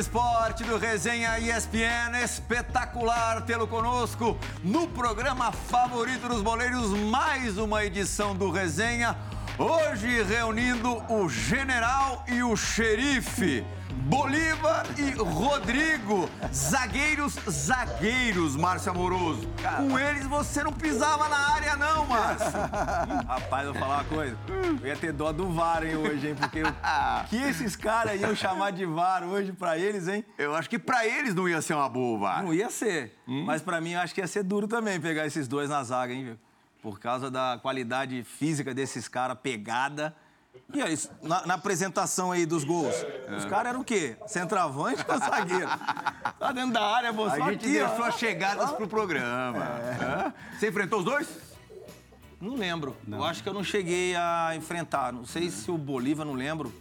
Esporte do Resenha ESPN, espetacular tê-lo conosco no programa favorito dos boleiros, mais uma edição do Resenha. Hoje reunindo o general e o xerife. Bolívar e Rodrigo, zagueiros, zagueiros, Márcio Amoroso. Com eles você não pisava na área, não, Márcio. Rapaz, eu vou falar uma coisa. Eu ia ter dó do VAR, hein, hoje, hein? Porque o que esses caras iam chamar de VAR hoje pra eles, hein? Eu acho que pra eles não ia ser uma boa, VAR. Não ia ser. Mas pra mim, eu acho que ia ser duro também pegar esses dois na zaga, hein, viu? Por causa da qualidade física desses caras, pegada. E aí, na, na apresentação aí dos gols, os caras eram o quê? Centroavante ou zagueiro? Tá dentro da área, você A gente aqui, deixou ó. as chegadas pro programa. Hã? Você enfrentou os dois? Não lembro. Eu acho que eu não cheguei a enfrentar. Não sei se o Bolívar, não lembro.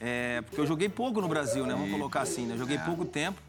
É, porque eu joguei pouco no Brasil, né? Vamos colocar assim, né? Joguei pouco tempo.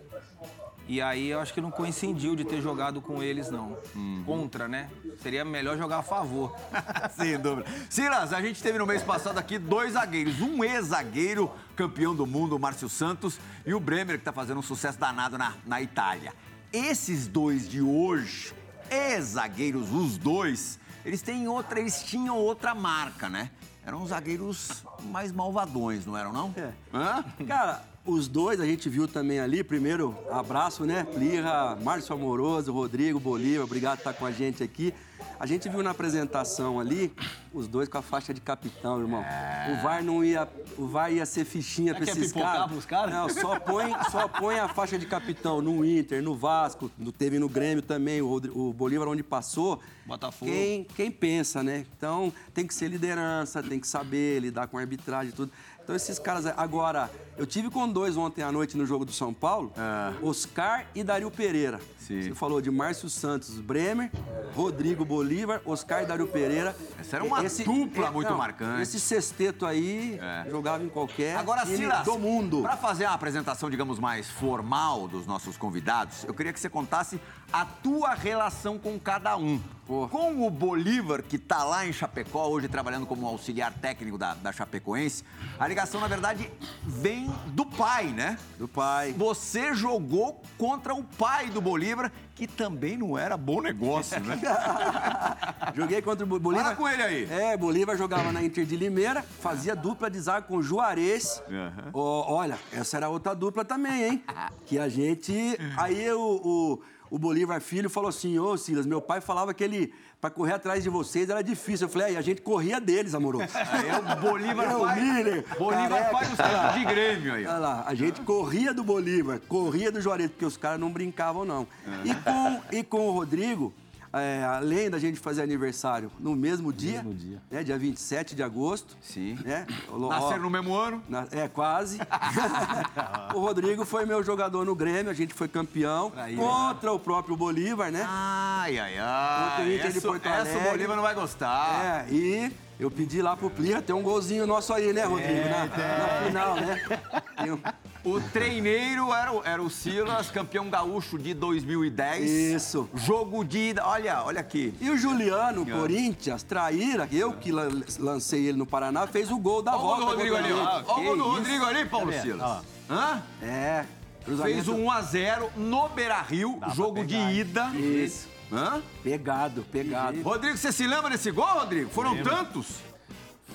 E aí eu acho que não coincidiu de ter jogado com eles, não. Contra, né? Seria melhor jogar a favor. Sem dúvida. Silas, a gente teve no mês passado aqui dois zagueiros. Um ex-zagueiro, campeão do mundo, o Márcio Santos, e o Bremer, que tá fazendo um sucesso danado na, na Itália. Esses dois de hoje, ex-zagueiros, os dois, eles têm outra, eles tinham outra marca, né? Eram zagueiros mais malvadões, não eram, não? É. Hã? Cara, os dois a gente viu também ali. Primeiro, abraço, né? Plirra, Márcio Amoroso, Rodrigo, Bolívar, obrigado por estar com a gente aqui. A gente viu na apresentação ali os dois com a faixa de capitão, irmão. O VAR não ia, o VAR ia ser fichinha pra quer esses caras. Não, só põe, só põe a faixa de capitão no Inter, no Vasco, no, teve no Grêmio também, o, o Bolívar onde passou. Botafogo. Quem, quem pensa, né? Então tem que ser liderança, tem que saber lidar com a arbitragem e tudo. Então esses caras. Agora, eu tive com dois ontem à noite no jogo do São Paulo, Oscar e Dario Pereira. Sim. Você falou de Márcio Santos, Bremer, Rodrigo Bolívar, Oscar e Dario Pereira. Essa era uma dupla muito não, marcante. Esse sexteto aí É. jogava em qualquer Agora, Silas, do mundo. Para fazer a apresentação, digamos, mais formal dos nossos convidados, eu queria que você contasse a tua relação com cada um. Pô. Com o Bolívar, que tá lá em Chapecó, hoje trabalhando como auxiliar técnico da, da Chapecoense, a ligação, na verdade, vem do pai, né? Do pai. Você jogou contra o pai do Bolívar, que também não era bom negócio, né? Joguei contra o Bo- Bolívar. Fala com ele aí. É, Bolívar jogava na Inter de Limeira, fazia dupla de zaga com Juarez. Ó, olha, essa era outra dupla também, hein? Que a gente. Aí o, o, o Bolívar filho falou assim: Ô Silas, meu pai falava que ele, pra correr atrás de vocês era difícil. Eu falei, aí a gente corria deles, amoroso. Aí é o Bolívar É o pai. Miller, Bolívar pai dos tempos de Grêmio aí. Olha lá, a gente corria do Bolívar, corria do Juarez, porque os caras não brincavam, não. E, com, e com o Rodrigo, é, além da gente fazer aniversário no mesmo dia, mesmo dia. Né, dia 27 de agosto. Sim. Né, Nasceram no mesmo ano? na- é, quase. o Rodrigo foi meu jogador no Grêmio, a gente foi campeão Aí, contra o próprio Bolívar, né? Ai, ai, Contra o ai. Inter de Essa, Porto essa o. Bolívar não vai gostar. É, e eu pedi lá pro Plirra, tem um golzinho nosso aí, né, Rodrigo? na, na final, né? Tem um- O treineiro era, o- era o Silas, campeão gaúcho de 2010. Isso. Jogo de ida. Olha, olha aqui. E o Juliano, Corinthians, traíra, eu que lan- lancei ele no Paraná, fez o gol da Olha o gol volta. do Rodrigo ali. Olha o gol do? Rodrigo ali, Paulo? Silas. Hã? É. cruzamento Fez um 1x0 no Beira Rio, jogo de ida. Isso. Hã? Pegado, pegado. Rodrigo, você se lembra desse gol, Rodrigo? Foram tantos?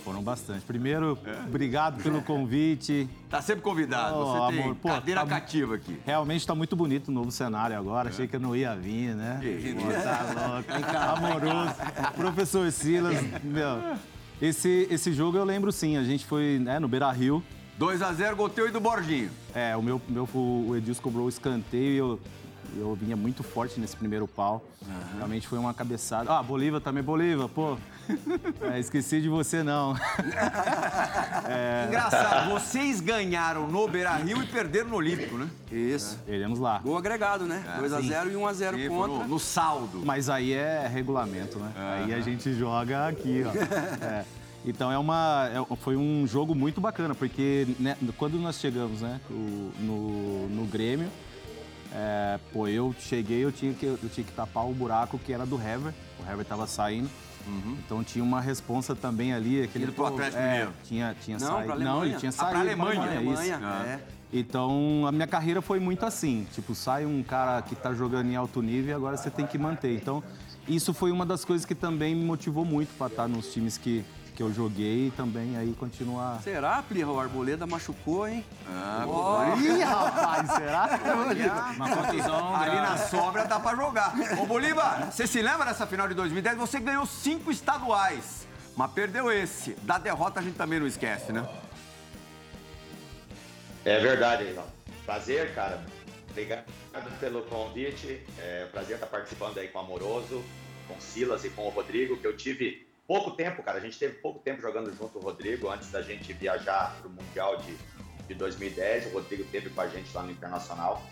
Foram bastante. Primeiro, É. obrigado pelo convite. Tá sempre convidado. Oh, Você tem amor, pô, cadeira tá cativa aqui. Realmente está muito bonito o novo cenário agora. Achei que eu não ia vir, né? Que Pô, tá louco. Amoroso. Professor Silas, meu. Esse, esse jogo eu lembro sim. A gente foi né, no Beira Rio. 2x0, gol teu e do Borginho. É, o meu, meu o Edilson cobrou o escanteio e eu, eu vinha muito forte nesse primeiro pau. Realmente foi uma cabeçada. Ah, Bolívar também, Bolívar, pô. É, esqueci de você não. Engraçado, vocês ganharam no Beira Rio e perderam no Olímpico, né? Isso. Iremos lá. Gol agregado, né? 2x0 e 1x0 Sim, foi contra. no, no saldo. Mas aí é regulamento, né? Aí a gente joga aqui, ó. É. Então é uma, é- foi um jogo muito bacana, porque né, quando nós chegamos né, o- no, no Grêmio, é, pô, eu cheguei, eu tinha, que, eu tinha que tapar o buraco que era do Hever. O Hever tava saindo. Então tinha uma responsa também ali. Aquele, Indo pro Atlético é, Mineiro. Tinha, tinha Não, saído. pra Não, Alemanha. ele tinha Ah, pra saído. Alemanha, é isso. Alemanha, Ah. é. Então, a minha carreira foi muito assim. Tipo, sai um cara que tá jogando em alto nível e agora você tem que manter. Então, isso foi uma das coisas que também me motivou muito para estar nos times que, que eu joguei e também aí continuar. Será, Plirra? O Arboleda machucou, hein? Ah, Ih, rapaz, será? Uma contusão Ali na grave. sobra dá pra jogar. Ô, Bolívar, você se lembra dessa final de 2010? Você ganhou cinco estaduais, mas perdeu esse. Da derrota a gente também não esquece, né? É verdade, Renan. Prazer, cara. Obrigado pelo convite. É um prazer estar participando aí com o Amoroso, com o Silas e com o Rodrigo, que eu tive pouco tempo, cara. A gente teve pouco tempo jogando junto o Rodrigo antes da gente viajar para o Mundial de, de 2010. O Rodrigo teve com a gente lá no Internacional.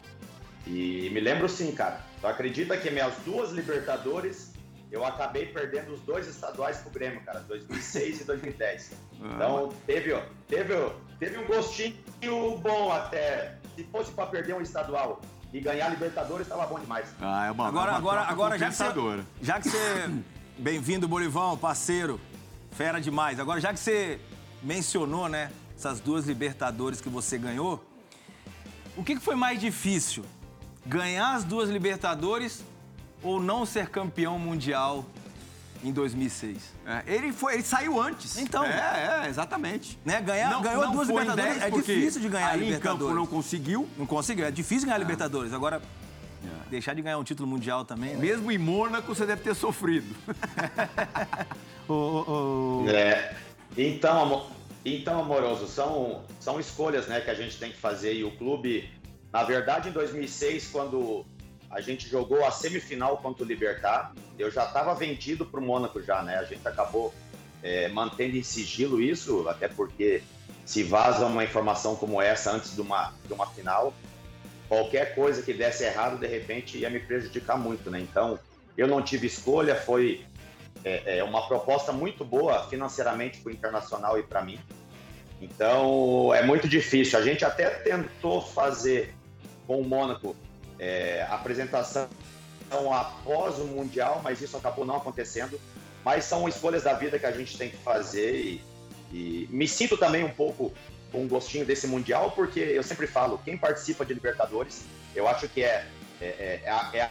E me lembro sim, cara. Tu acredita que minhas duas Libertadores eu acabei perdendo os dois estaduais pro Grêmio, cara, 2006 e 2010. Então teve, ó, teve, ó, teve um gostinho bom até. Se fosse para perder um estadual e ganhar Libertadores, estava bom demais. Ah, é uma Agora, uma agora, agora já que você. Já que você. Bem-vindo, Bolivão, parceiro. Fera demais. Agora, já que você mencionou, né, essas duas Libertadores que você ganhou, o que foi mais difícil? Ganhar as duas Libertadores ou não ser campeão mundial em 2006? É, ele, foi, ele saiu antes. Então. É, é, exatamente. Né? Ganhar, ganhou duas foi em Libertadores. 10, é difícil de ganhar a aí em Libertadores. campo não conseguiu. Não conseguiu, é difícil ganhar a Libertadores. Agora, deixar de ganhar um título mundial também, né? Mesmo em Mônaco, você deve ter sofrido. É, então, amo- então, amoroso, são, são escolhas né, que a gente tem que fazer. E o clube, na verdade, em 2006, quando a gente jogou a semifinal contra o Libertar, eu já estava vendido para o Mônaco já, né? A gente acabou é, mantendo em sigilo isso, até porque se vaza uma informação como essa antes de uma, de uma final, qualquer coisa que desse errado, de repente, ia me prejudicar muito, né? Então, eu não tive escolha, foi é, é uma proposta muito boa financeiramente para o Internacional e para mim. Então, é muito difícil. A gente até tentou fazer com o Mônaco é, apresentação após o Mundial, mas isso acabou não acontecendo. Mas são escolhas da vida que a gente tem que fazer e, e me sinto também um pouco um gostinho desse Mundial, porque eu sempre falo, quem participa de Libertadores, eu acho que é, é, é- é a, é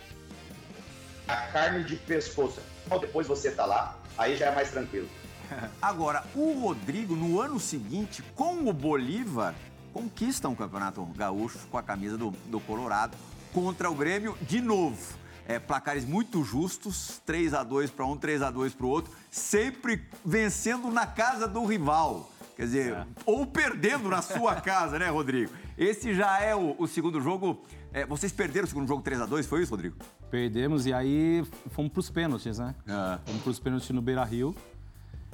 a- carne de pescoço. Depois você tá lá, aí já é mais tranquilo. Agora, o Rodrigo, no ano seguinte, com o Bolívar, conquista um campeonato gaúcho com a camisa do, do Colorado contra o Grêmio de novo. É, placares muito justos, 3 a 2 para um, 3 a 2 para o outro, sempre vencendo na casa do rival. Quer dizer, ou perdendo na sua casa, né, Rodrigo? Esse já é o, o segundo jogo. É, vocês perderam o segundo jogo 3 a 2 foi isso, Rodrigo? Perdemos e aí fomos pros pênaltis, né? Ah. Fomos pros pênaltis no Beira Rio.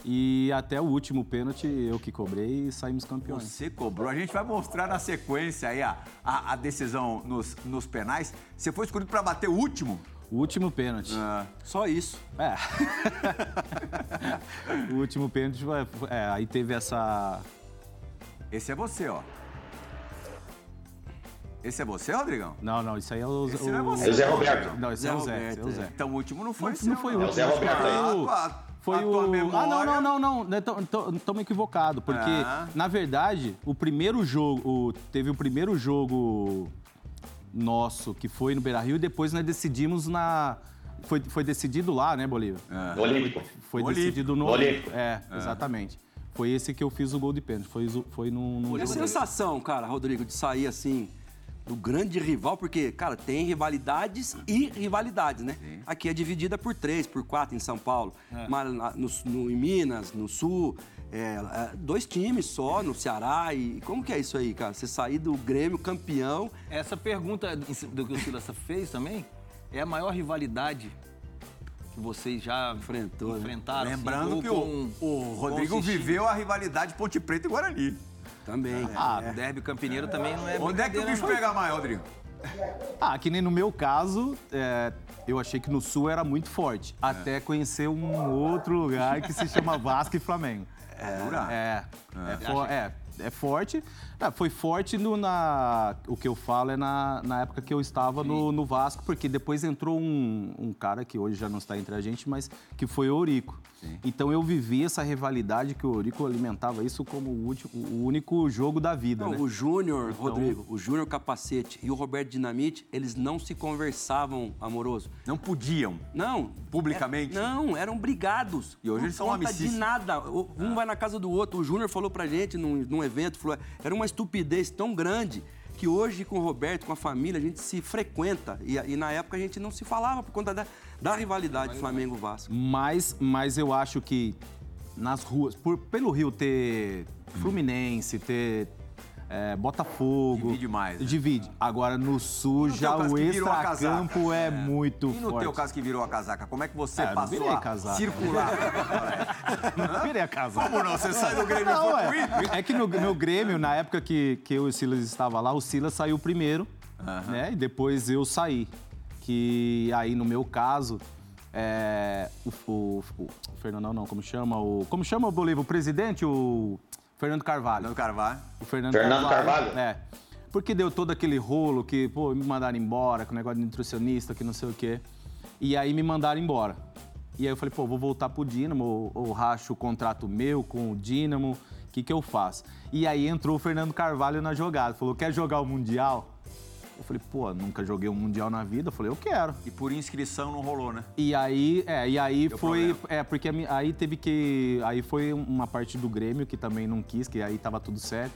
E até o último pênalti eu que cobrei e saímos campeões. Você cobrou. A gente vai mostrar na sequência aí a, a, a decisão nos, nos penais. Você foi escolhido para bater o último? O último pênalti. Só isso. É. o último pênalti, foi- é, aí teve essa. Esse é você, ó. Esse é você, Rodrigão? Não, não, isso aí é o. Esse não é você. É o Zé Roberto. Não, esse Zé é o Zé, Roberto, esse é o Zé. Então o último não foi Não, seu, não foi o É o último. Zé Roberto aí. Ah, Foi o. tua Ah, não, não, não, não. não Estamos equivocados. Porque, Ah. na verdade, o primeiro jogo. o- teve o primeiro jogo nosso que foi no Beira Rio e depois nós decidimos na. Foi, foi decidido lá, né, Bolívia? No Olímpico. Foi Olímpico. decidido no Olímpico. É, exatamente. Foi esse que eu fiz o gol de pênalti. Foi, foi no. no E a sensação, cara, Rodrigo, de sair assim do grande rival, porque, cara, tem rivalidades e rivalidades, né? Aqui é dividida por três, por quatro em São Paulo. Mas lá no, no- em Minas, no Sul, é, é, dois times só, no Ceará. E como que é isso aí, cara? Você sair do Grêmio campeão. Essa pergunta do que o Silas fez também é a maior rivalidade que vocês já Enfrentou, né? enfrentaram. assim, Lembrando ou que com- o, o Rodrigo viveu a rivalidade Ponte Preta e Guarani. Também. Ah, o derby campineiro também não é Onde é que o bicho não. pega mais, Rodrigo? Ah, que nem no meu caso, é, eu achei que no Sul era muito forte. Até conhecer um outro lugar que se chama Vasco e Flamengo. É. É, é, fo- é, é forte. Ah, foi forte no, na. O que eu falo é na, na época que eu estava no, no Vasco, porque depois entrou um, um cara que hoje já não está entre a gente, mas que foi o Orico. Então eu vivi essa rivalidade que o Orico alimentava isso como o, último, o único jogo da vida. Não, né? o Júnior, Rodrigo, o Júnior Capacete e o Roberto Dinamite, eles não se conversavam, amoroso. Não podiam. Não. Publicamente? é- não, eram brigados. E hoje Por eles são conta de amicíssimos. nada. Um vai na casa do outro. O Júnior falou pra gente num, num evento, falou, era uma estupidez tão grande que hoje com o Roberto, com a família, a gente se frequenta. E, e na época a gente não se falava por conta da, da rivalidade Flamengo-Vasco. Mas, mas eu acho que nas ruas, por, pelo Rio ter Fluminense, ter é, Botafogo. Divide mais, né? Divide. Agora no sul no já o a extracampo é, muito E no forte. teu caso que virou a casaca, como é que você É, não passou virei a casaca. circular? Não queria casar. Como não? Você sai do Grêmio e Não, é, é que no, no Grêmio, na época que, que eu e o Silas estava lá, o Silas saiu primeiro, né? E depois eu saí. Que aí, no meu caso, é, o, o, o Fernandão não, como chama? O, como chama o Bolívar? O presidente, o Fernando Carvalho. Fernando Carvalho. O Fernando, Fernando Carvalho? É. Porque deu todo aquele rolo que, pô, me mandaram embora, com o negócio de nutricionista, que não sei o quê. E aí me mandaram embora. E aí eu falei, pô, vou voltar pro Dínamo, ou, ou racho o contrato meu com o Dínamo, o que que eu faço? E aí entrou o Fernando Carvalho na jogada, falou, quer jogar o Mundial? Eu falei, pô, nunca joguei um Mundial na vida. Eu falei, eu quero. E por inscrição não rolou, né? E aí, é, e aí Deu foi. problema. É, porque a aí teve que. Aí foi uma parte do Grêmio que também não quis, que aí tava tudo certo.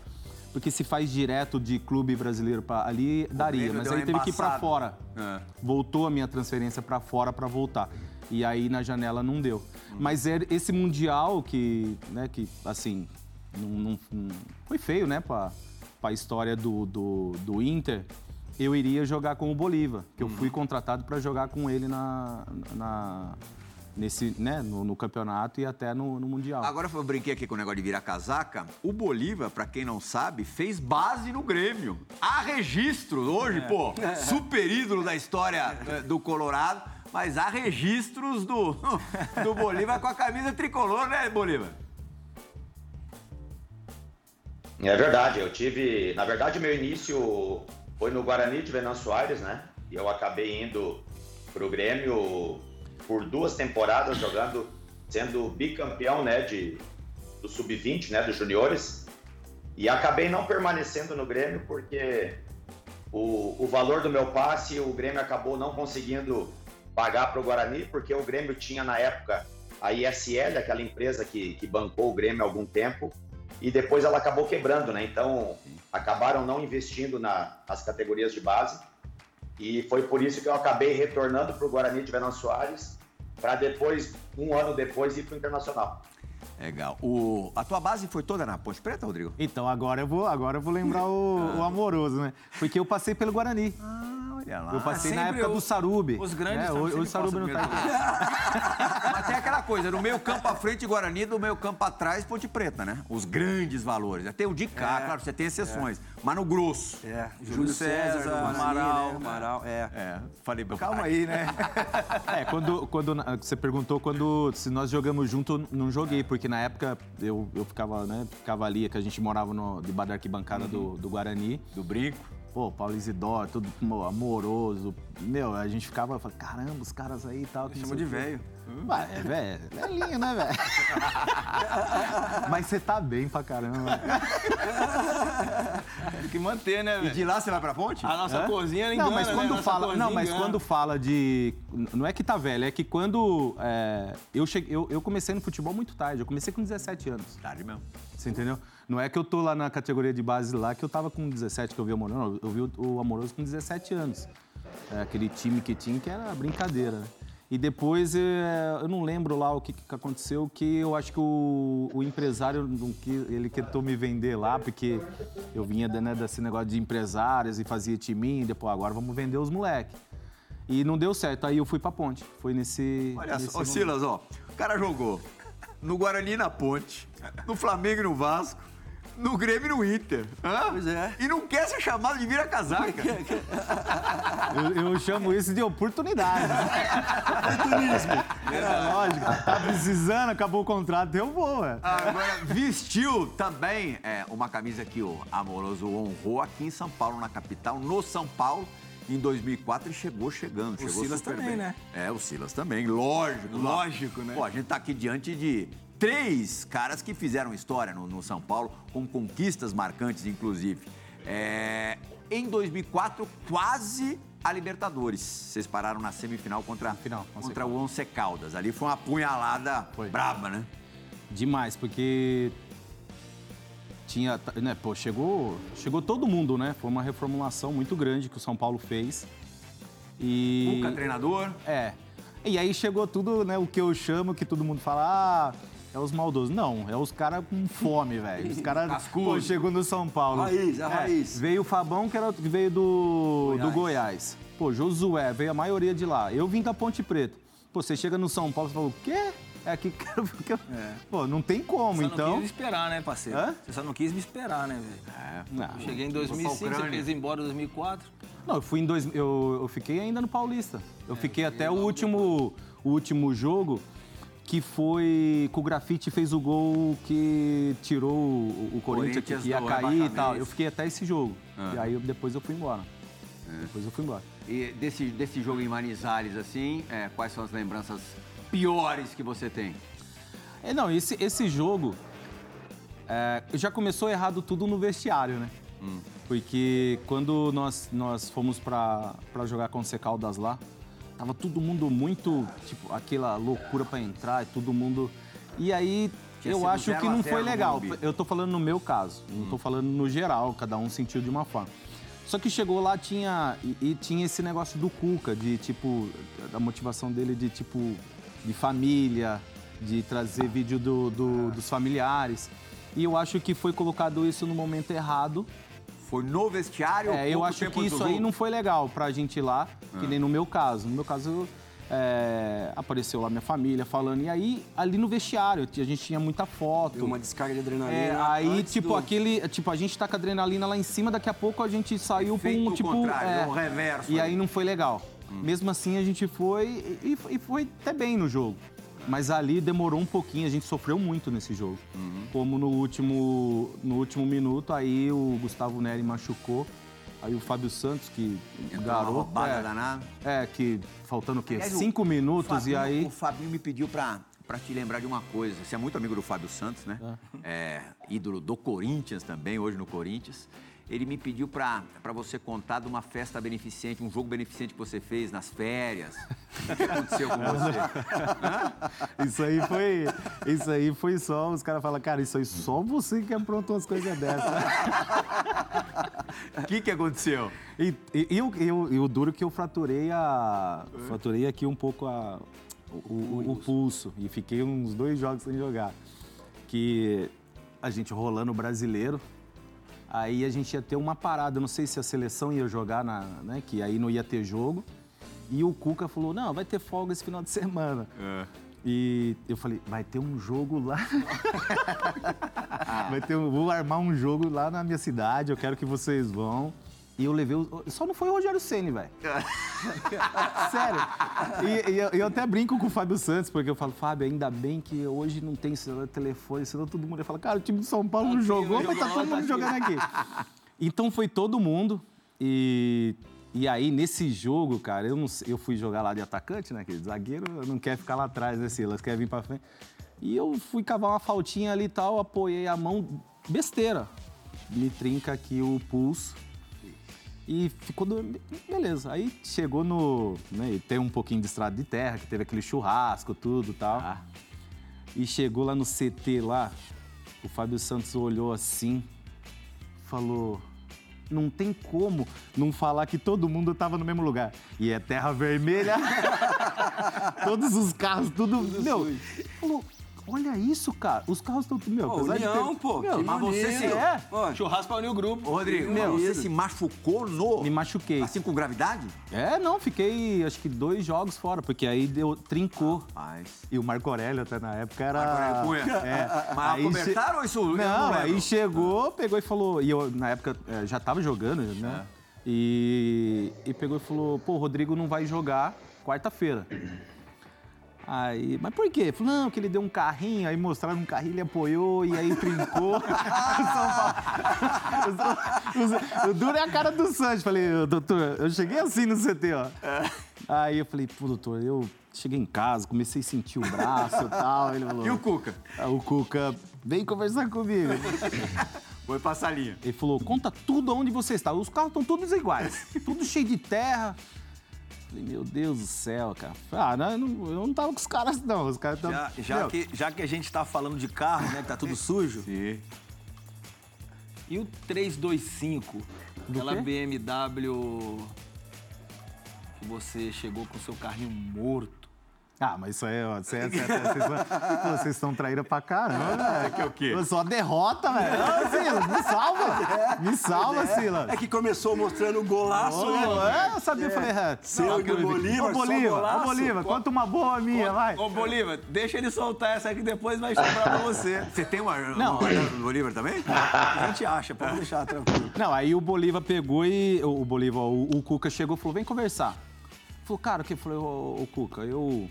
Porque se faz direto de clube brasileiro pra ali, daria. Grêmio Mas aí teve que ir pra embaçada. fora. É. Voltou a minha transferência pra fora pra voltar. E aí na janela não deu. Mas é esse Mundial que, né, que assim, não, não- não- foi feio, né, pra, pra história do, do, do Inter. Eu iria jogar com o Bolívar, que eu fui contratado pra jogar com ele na, na nesse, né, no, no campeonato e até no, no Mundial. Agora eu brinquei aqui com o negócio de virar casaca. O Bolívar, pra quem não sabe, fez base no Grêmio. Há registros hoje, pô, super ídolo da história eh, do Colorado, mas há registros do, do Bolívar com a camisa tricolor, né, Bolívar? É verdade, eu tive. Na verdade, meu início foi no Guarani de Venâncio Aires, né? E eu acabei indo pro Grêmio por duas temporadas jogando, sendo bicampeão, né? De, do Sub-20, né? Dos juniores. E acabei não permanecendo no Grêmio porque o, o valor do meu passe o Grêmio acabou não conseguindo pagar para o Guarani, porque o Grêmio tinha na época a ISL, aquela empresa que, que bancou o Grêmio há algum tempo, e depois ela acabou quebrando, né? Então acabaram não investindo na- nas categorias de base, e foi por isso que eu acabei retornando para o Guarani de Venâncio Soares, para depois, um ano depois, ir para o Internacional. Legal. O, a tua base foi toda na Ponte Preta, Rodrigo? Então agora eu vou, agora eu vou lembrar o, o amoroso, né? Porque eu passei pelo Guarani. Ah, olha lá. Eu passei na época do Sarubi. os grandes sempre Hoje, o Sarubi não tá aqui. Mas tem aquela coisa, no meio campo à frente Guarani, do meio campo atrás Ponte Preta, né? Os grandes valores. Tem o de cá, claro, você tem exceções. Mas no grosso. É, Júlio César, Guarani, Amaral. né? Amaral, é. É, falei, calma aí, né? É, quando, quando você perguntou quando se nós jogamos junto, eu não joguei, porque na época eu, eu ficava, né, ficava ali, que a gente morava no, debaixo da arquibancada do, do Guarani. Do brinco. Pô, Paulo Isidoro, tudo mo- amoroso. Meu, a gente ficava, falava, caramba, os caras aí e tal. que não Chamou de o quê." velho. Ué, é velho, velhinho, né, velho? Mas você tá bem pra caramba. Tem que manter, né, E velho? de lá você vai pra ponte? A nossa Hã? corzinha engana, Não, mas né? quando Nossa fala, não, mas engana. quando fala de, não é que tá velho, é que quando é, eu cheguei, eu, eu comecei no futebol muito tarde. Eu comecei com 17 anos. Tarde mesmo. Você entendeu? Não é que eu tô lá na categoria de base lá que eu tava com 17 que eu vi o Amoroso. Não, eu vi o, o Amoroso com 17 anos. É, aquele time que tinha que era brincadeira, né? E depois, é, eu não lembro lá o que, que aconteceu, que eu acho que o, o empresário, ele tentou me vender lá, porque eu vinha né, desse negócio de empresários e fazia timinho, depois agora vamos vender os moleques. E não deu certo, aí eu fui pra ponte. Foi nesse. Olha nesse só, momento. Silas, ó. O cara jogou no Guarani e na Ponte, no Flamengo e no Vasco, no Grêmio e no Inter. Hã? Pois é. E não quer ser chamado de vira-casaca. Eu, eu chamo isso de oportunidade. É lógico. Tá precisando, acabou o contrato, eu vou, é. Agora, vestiu também é, uma camisa que o Amoroso honrou aqui em São Paulo, na capital, no São Paulo. Em 2004 ele chegou chegando. O chegou Silas super também, bem. né? É, o Silas também, lógico. Lógico, né? Pô, a gente tá aqui diante de três caras que fizeram história no, no São Paulo, com conquistas marcantes, inclusive. É, em 2004, quase a Libertadores. Vocês pararam na semifinal contra, Final, contra o Once Caldas. Ali foi uma punhalada Foi. braba, né? Demais, porque tinha, né, pô, chegou, chegou todo mundo, né? Foi uma reformulação muito grande que o São Paulo fez. E Cuca, treinador. é. E aí chegou tudo, né, o que eu chamo que todo mundo fala, ah, é os maldosos. Não, é os caras com fome, velho. Os caras chegou no São Paulo. Raiz, a É, raiz. Veio o Fabão, que, era, que veio do Goiás. do Goiás. Pô, Josué, veio a maioria de lá. Eu vim da Ponte Preta. Pô, você chega no São Paulo e fala, o quê? É aqui que eu... que eu- Pô, não tem como, Você então... não quis me esperar, né, parceiro? Hã? Você só não quis me esperar, né, velho? É. Não. Eu Cheguei em pra 2005, você fez embora em 2004. Não, eu fui em dois, eu, eu fiquei ainda no Paulista. Eu fiquei até o último, o último jogo, que foi que o Grafite fez o gol que tirou o, o Corinthians, Corinthians que ia cair e tal. Eu fiquei até esse jogo. Ah. E aí eu- depois eu fui embora. Depois eu fui embora. E desse, desse jogo em Manizales, assim, é, quais são as lembranças piores que você tem? É, não, esse, esse jogo é, já começou errado tudo no vestiário, né? Porque quando nós, nós fomos pra, pra jogar com o C Caldas lá, tava todo mundo muito, tipo, aquela loucura pra entrar, e todo mundo... E aí, Tinha eu acho 0 que não 0 foi legal. Eu tô falando no meu caso, não tô falando no geral, cada um sentiu de uma forma. Só que chegou lá, tinha. E, e tinha esse negócio do Cuca, de tipo. Da motivação dele de tipo. De família, de trazer vídeo do- do- dos familiares. E eu acho que foi colocado isso no momento errado. Foi no vestiário? É, eu acho que isso aí não foi legal pra gente ir lá, que nem no meu caso. No meu caso, é, apareceu lá minha família falando. E aí, ali no vestiário, a gente tinha muita foto. Deu uma descarga de adrenalina. É, aí, tipo, do- aquele. Tipo, a gente tá com a adrenalina lá em cima, daqui a pouco a gente saiu Efeito um tipo. contrário, o reverso E ali. aí não foi legal. Mesmo assim, a gente foi e, e foi até bem no jogo. Mas ali demorou um pouquinho, a gente sofreu muito nesse jogo. Como no último, no último minuto, aí o Gustavo Neri machucou. Aí o Fábio Santos, que Entrou uma garoto. roubada é, danada. é, que faltando o quê? Aliás, Cinco o minutos Fabinho- e aí. O Fabinho me pediu pra, pra te lembrar de uma coisa. Você é muito amigo do Fábio Santos, né? É, ídolo do Corinthians também, hoje no Corinthians. Ele me pediu pra, pra você contar de uma festa beneficente, um jogo beneficente que você fez nas férias. O que aconteceu com você? Isso aí foi. Isso aí foi só. Os caras falam, cara, isso aí só você que aprontou umas coisas dessas. O que, que aconteceu? E, e, e o- e o- e o duro que eu fraturei a. Fraturei aqui um pouco a, o, o- o pulso. E fiquei uns dois jogos sem jogar. Que a gente rolando brasileiro. Aí a gente ia ter uma parada, não sei se a seleção ia jogar, na, né? Que aí não ia ter jogo. E o Cuca falou: não, vai ter folga esse final de semana. E eu falei, vai ter um jogo lá. vai ter um, vou armar um jogo lá na minha cidade, eu quero que vocês vão. E eu levei. o- Só não foi o Rogério Ceni, velho. Sério. E, e eu, eu até brinco com o Fábio Santos, porque eu falo, Fábio, ainda bem que hoje não tem celular, telefone, senão todo mundo ia falar, cara, o time de São Paulo não jogou, mas tá todo mundo jogando aqui. Então foi todo mundo. E, e aí, nesse jogo, cara, eu, não eu fui jogar lá de atacante, né? Que zagueiro não quer ficar lá atrás, né, Silas? Quer vir pra frente. E eu fui cavar uma faltinha ali e tal, apoiei a mão, besteira. Me trinca aqui o pulso. E ficou do... Beleza. Aí chegou no. Né, tem um pouquinho de estrada de terra, que teve aquele churrasco, tudo e tal. Ah. E chegou lá no CT lá, o Fábio Santos olhou assim, falou. Não tem como não falar que todo mundo tava no mesmo lugar. E é terra vermelha. Todos os carros, tudo. meu, falou, olha isso, cara. Os carros estão. Meu, Pô, de ter- União, pô. Meu, mas você se- É. Pô, Churrasco pra unir o grupo. Ô, Rodrigo, Meu, você se machucou no. Me machuquei. Assim com gravidade? É, não, fiquei acho que dois jogos fora, porque aí deu, trincou. Mas. E o Marco Aurélio até na época era. Marco Aurélio Cunha. É. Mas Aí comentaram ou isso? Não, lembro. aí chegou, pegou e falou. E eu, na época, eh, já tava jogando, né? E, e pegou e falou: pô, o Rodrigo não vai jogar quarta-feira. Aí, mas por quê? Falou, não, que ele deu um carrinho, aí mostraram um carrinho, ele apoiou e aí trincou. o, duro é a cara do Santos. Falei, doutor, eu cheguei assim no CT, ó. Aí eu falei, pô, doutor, eu cheguei em casa, comecei a sentir o braço e tal. Ele falou, E o Cuca? Aí o Cuca, vem conversar comigo. Foi passar a linha. Ele falou, conta tudo onde você está. Os carros estão todos iguais, tudo cheio de terra. Falei, meu Deus do céu, cara. Ah, não, eu não, tava com os caras, não. Os caras Já, já, que, já que a gente tá falando de carro, né, que tá tudo sujo, Sim. e o 325, aquela quê? BMW que você chegou com o seu carrinho morto. Ah, mas isso aí, ó. Isso aí, isso aí, vocês, estão traíra pra caramba, velho. que é o quê? Só derrota, velho. Ô, Silas, me salva. Me salva, Silas. É que começou mostrando o golaço, né? Ô, é, eu sabia, eu falei, é. Seu e do Bolívar, Ô, Bolívar, ô, Bolívar, conta uma boa minha, vai. Ô, Bolívar, deixa ele soltar essa que depois vai sobrar pra você. Você tem uma, Não. uma do Bolívar também? A gente acha, pode deixar tranquilo. Não, aí o Bolívar pegou e. O Bolívar, o, o Cuca chegou e falou: vem conversar. Falou, cara, o que? Eu falei, ô, ô, Cuca, eu.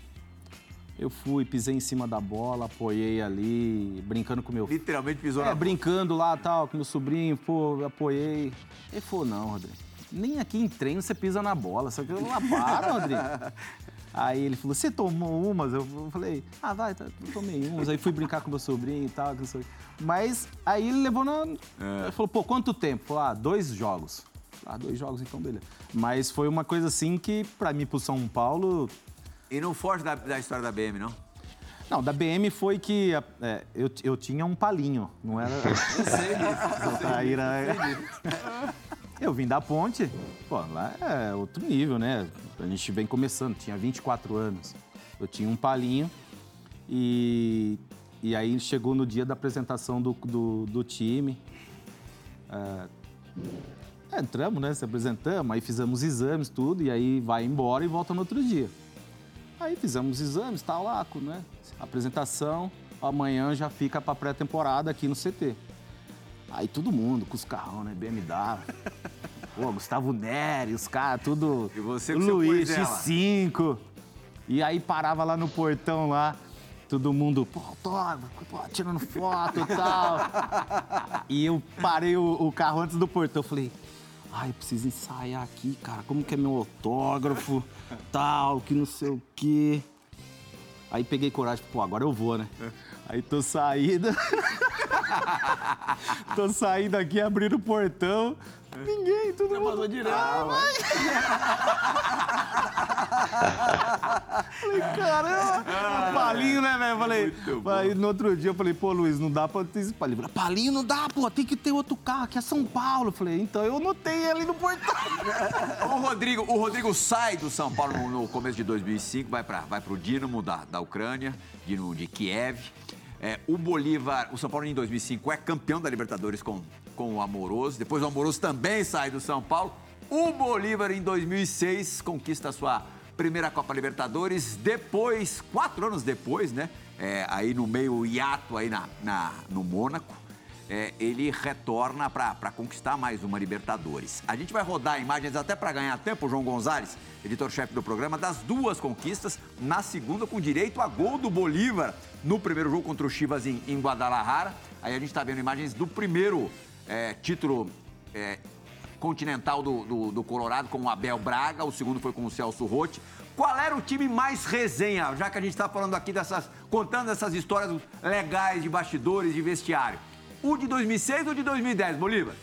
Eu fui, pisei em cima da bola, apoiei ali, brincando com meu filho. Literalmente pisou É, na brincando lá tal, com meu sobrinho, pô, apoiei. Ele falou, não, Rodrigo, nem aqui em treino você pisa na bola, só que eu lá para, Rodrigo. Aí ele falou, você tomou umas? Eu falei, ah, vai, tá, tomei umas. Aí fui brincar com meu sobrinho e tal, não sei. Mas aí ele levou na. Ele falou, pô, quanto tempo? Falei, ah, dois jogos. Ah, dois jogos, então beleza. Mas foi uma coisa assim que, pra mim, pro São Paulo, E não foge da, da história da BM, não? não, da BM foi que é, eu, eu tinha um palinho, não era. Eu sei. Traíra. Eu vim da ponte, pô, lá é outro nível, né? A gente vem começando, tinha 24 anos. Eu tinha um palinho e, e aí chegou no dia da apresentação do, do, do time. É, entramos, né? Se apresentamos, aí fizemos exames, tudo, e aí vai embora e volta no outro dia. Aí fizemos os exames, tá lá, né? Apresentação, amanhã já fica pra pré-temporada aqui no CT. Aí todo mundo com os carrão, né? BMW. Pô, Gustavo Neri, os caras, tudo. E você com Luiz Poisela. X5. E aí parava lá no portão lá, todo mundo, pô, autógrafo, pô, tirando foto e tal. e eu parei o, o carro antes do portão, falei, ai, eu preciso ensaiar aqui, cara, como que é meu autógrafo, tal, que não sei o quê. Aí peguei coragem, pô, agora eu vou, né? Aí tô saindo. tô saindo aqui, abrindo o portão. Ninguém, todo mundo. Passou direto. Falei, caramba, um palinho, né, velho? Falei, aí no outro dia eu falei, pô, Luiz, não dá pra ter esse palinho. Palinho não dá, pô, tem que ter outro carro, aqui é São Paulo. Eu falei, então eu notei ele no portão. O Rodrigo, o Rodrigo sai do São Paulo no, começo de 2005, vai para vai pro Dinamo da, da Ucrânia, Dinamo de Kiev. É, o Bolívar, o São Paulo em 2005 é campeão da Libertadores com, com o Amoroso. Depois o Amoroso também sai do São Paulo. O Bolívar em 2006 conquista sua primeira Copa Libertadores. Depois, quatro anos depois, né? É, aí no meio hiato aí na, na, no Mônaco é, ele retorna para conquistar mais uma Libertadores. A gente vai rodar imagens até para ganhar tempo, João Gonzalez, editor-chefe do programa, das duas conquistas, na segunda com direito a gol do Bolívar no primeiro jogo contra o Chivas em, em Guadalajara. Aí a gente está vendo imagens do primeiro é, título é, continental do, do, do Colorado com o Abel Braga, o segundo foi com o Celso Rotti. Qual era o time mais resenha, já que a gente está falando aqui dessas, contando essas histórias legais de bastidores, de vestiário? O de 2006 ou de 2010, Bolívar?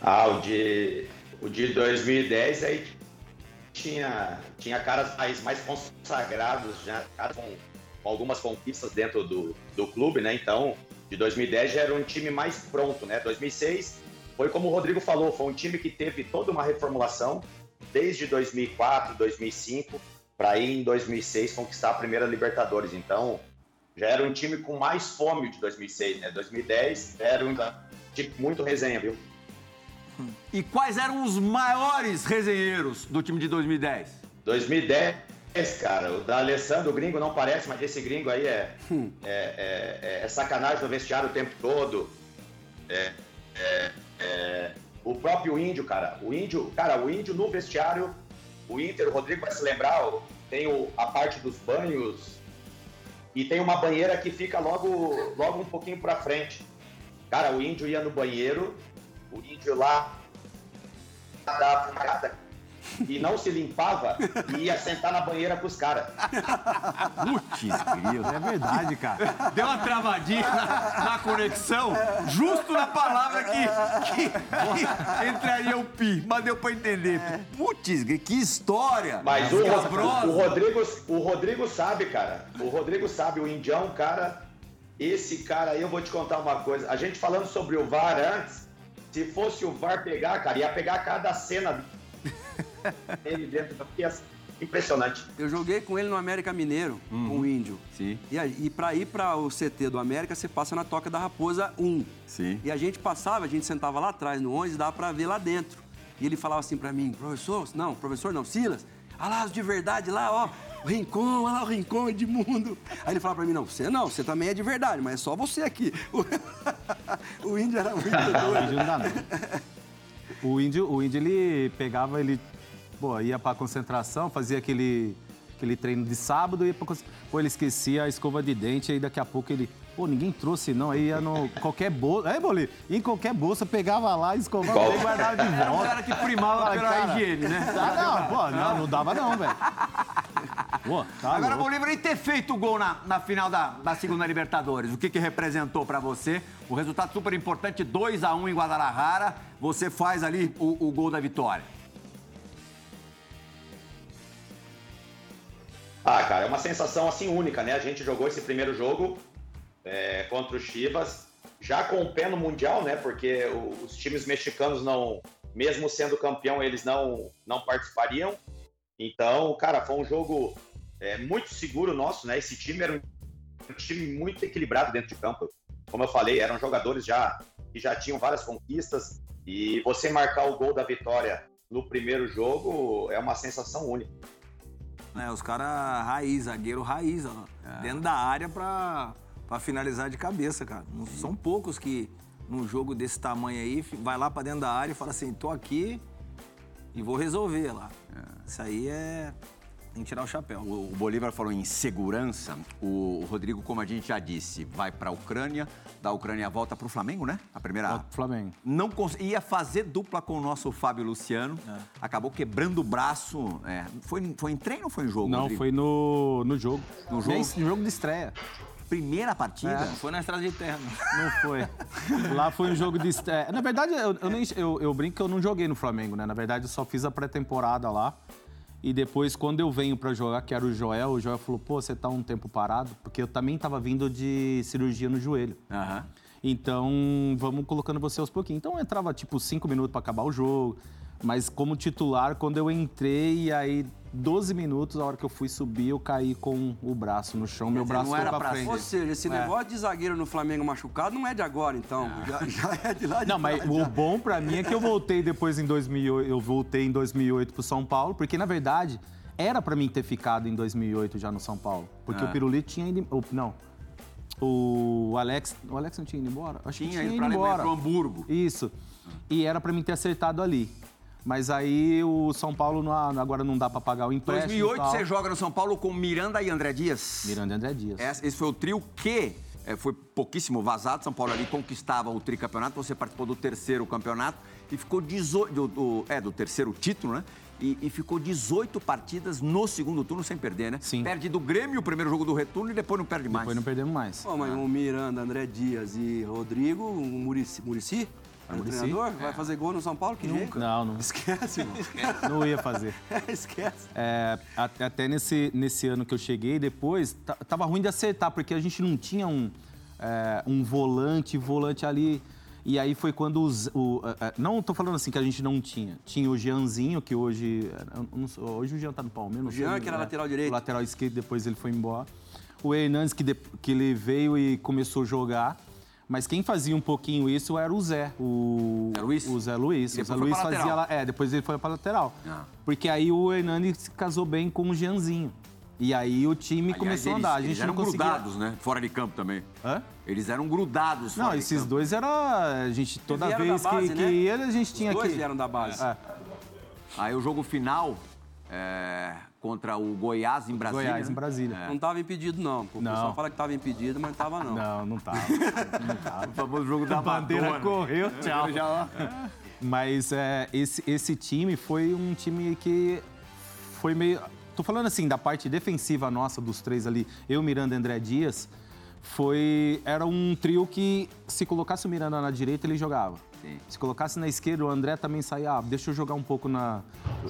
Ah, o de, o de 2010 aí tinha, tinha caras mais, mais consagrados, já, caras com, com algumas conquistas dentro do, do clube, né? Então, de 2010 já era um time mais pronto, né? 2006 foi como o Rodrigo falou, foi um time que teve toda uma reformulação desde 2004, 2005 para ir em 2006 conquistar a primeira Libertadores. Então, já era um time com mais fome de 2006, né? 2010 era um time muito resenha, viu? E quais eram os maiores resenheiros do time de 2010? 2010, cara, o da Alessandro, o gringo não parece, mas esse gringo aí é, é, é- é sacanagem no vestiário o tempo todo. É, é- é- o próprio índio, cara, o índio, cara, o índio no vestiário, o Inter, o Rodrigo vai se lembrar, tem o, a parte dos banhos e tem uma banheira que fica logo, logo um pouquinho para frente. Cara, o índio ia no banheiro, o índio lá dava e não se limpava e ia sentar na banheira com os caras. Putz, grilo. É verdade, cara. Deu uma travadinha na, na conexão, justo na palavra que, que, que entraria o pi, mas deu pra entender. Putz, que história! Mas o, o, Rodrigo, o Rodrigo sabe, cara. O Rodrigo sabe, o Indião, cara. Esse cara aí, eu vou te contar uma coisa. A gente falando sobre o VAR antes, se fosse o VAR pegar, cara, ia pegar cada cena dele dentro da porque Impressionante. Eu joguei com ele no América Mineiro, com o Índio. Sim. E, e pra ir para o CT do América, você passa na Toca da Raposa 1. Sim. E a gente passava, a gente sentava lá atrás no 11 e dava pra ver lá dentro. E ele falava assim pra mim, professor, não, professor não, Silas, olha lá os de verdade lá, ó, o Rincon, olha lá o Rincon, Edmundo. Aí ele falava pra mim, não, você não, você também é de verdade, mas é só você aqui. o índio era muito O doido. índio não dá, não. O índio, o índio, ele pegava, ele pô, ia pra concentração, fazia aquele, aquele treino de sábado, ia pra Pô, ele esquecia a escova de dente, aí daqui a pouco ele. Pô, ninguém trouxe, não. Aí ia no qualquer bolsa. É, Boli? Em qualquer bolsa, pegava lá, escovava e guardava de Era um volta. cara que primava Ah, pela cara. higiene, né? Ah, não, pô, não, não dava não, velho. Pô, tá Agora, louco. Bolívar, e ter feito o gol na, na final da, da segunda Libertadores, o que, que representou pra você? O resultado super importante, 2 a 1 em Guadalajara. Você faz ali o, o gol da vitória. Ah, cara, é uma sensação assim única, né? A gente jogou esse primeiro jogo é, contra o Chivas, já com o pé no Mundial, né? Porque os times mexicanos não, mesmo sendo campeão, eles não, não participariam. Então, cara, foi um jogo é, muito seguro nosso, né? Esse time era um time muito equilibrado dentro de campo. Como eu falei, eram jogadores já que já tinham várias conquistas e você marcar o gol da vitória no primeiro jogo é uma sensação única. Né? Os caras raiz, zagueiro raiz, ó, dentro da área pra, pra finalizar de cabeça, cara. Não são poucos que, num jogo desse tamanho aí, vai lá pra dentro da área e fala assim, tô aqui e vou resolver lá. Isso aí é... Que tirar o chapéu. O, o Bolívar falou em segurança. O, o Rodrigo, como a gente já disse, vai pra Ucrânia. Da Ucrânia volta pro Flamengo, né? A primeira. Volta pro Flamengo. Não cons- ia fazer dupla com o nosso Fábio Luciano. Acabou quebrando o braço. É, foi, foi em treino ou foi em jogo? Não, Rodrigo? foi no, no jogo. No jogo? Nem- No jogo de estreia. Primeira partida? Foi na estrada de terra. né? Não foi. Lá foi um jogo de. é, na verdade, eu, eu, nem, eu, eu brinco que eu não joguei no Flamengo, né? Na verdade, eu só fiz a pré-temporada lá. E depois, quando eu venho pra jogar, que era o Joel, o Joel falou: pô, você tá um tempo parado? Porque eu também tava vindo de cirurgia no joelho. Aham. Então, vamos colocando você aos pouquinhos. Então, eu entrava tipo cinco minutos pra acabar o jogo. Mas como titular, quando eu entrei, e aí 12 minutos, a hora que eu fui subir, eu caí com o braço no chão, meu dizer, braço não era pra pra frente. Ou seja, esse negócio de zagueiro no Flamengo machucado não é de agora, então. Já, já é de lá de Não, mas trás, o já. bom pra mim é que eu voltei depois em 2008, eu voltei em 2008 pro São Paulo, porque na verdade era pra mim ter ficado em 2008 já no São Paulo, porque Ah. o Pirulito tinha ido, não. O Alex, o Alex não tinha ido embora? Acho que Tinha tinha ido ido embora. pro Hamburgo. Isso. E era pra mim ter acertado ali. Mas aí o São Paulo não- agora não dá pra pagar o empréstimo. e 2008 tal. você joga no São Paulo com Miranda e André Dias. Miranda e André Dias. Esse esse foi o trio que é, foi pouquíssimo vazado. São Paulo ali conquistava o tricampeonato. Você participou do terceiro campeonato e ficou 18. Do, do- é, do terceiro título, né? E, e ficou 18 partidas no segundo turno sem perder, né? Sim. Perde do Grêmio o primeiro jogo do retorno e depois não perde mais. Depois não perdemos mais. Pô, mas o Miranda, André Dias e Rodrigo, o Murici, Murici, é treinador, vai fazer gol no São Paulo? Que jeito? Não, não, Esquece, irmão. não ia fazer. Esquece. É, até nesse, nesse ano que eu cheguei, depois, ta- tava ruim de acertar, porque a gente não tinha um, é, um volante, volante ali. E aí foi quando os. O, é, é, não tô falando assim que a gente não tinha. Tinha o Jeanzinho, que hoje. sei, hoje o Jean tá no Palmeiras. O Jean, sei, que era é, lateral direito. O lateral esquerdo, depois ele foi embora. O Hernandes, que, de- que ele veio e começou a jogar. Mas quem fazia um pouquinho isso era o Zé. O, Zé Luiz? O Zé Luiz. E O Zé Luiz fazia lateral. lá. É, depois ele foi pra lateral. Ah. Porque aí o Hernani se casou bem com o Jeanzinho. E aí o time Aliás, começou eles- a andar. A eles gente eram não conseguia... grudados, né? Fora de campo também. Hã? Eles eram grudados Não, esses campo. dois era. A gente, toda vez base, que, né? que ia, a gente tinha Os dois que. vieram da base. É. Aí o jogo final, é, contra o Goiás em Brasília. Goiás, em Brasília. Não tava impedido, não. O Não. pessoal fala que tava impedido, mas tava não. Não, não tava. Não tava. O famoso jogo da bandeira Madonna. correu, tchau. Já- Mas é, esse, esse time foi um time que foi meio. Tô falando assim, da parte defensiva nossa, dos três ali, eu, Miranda e André Dias, foi. Era um trio que, se colocasse o Miranda na direita, ele jogava. Sim. Se colocasse na esquerda, o André também saía, ah, deixa eu jogar um pouco na.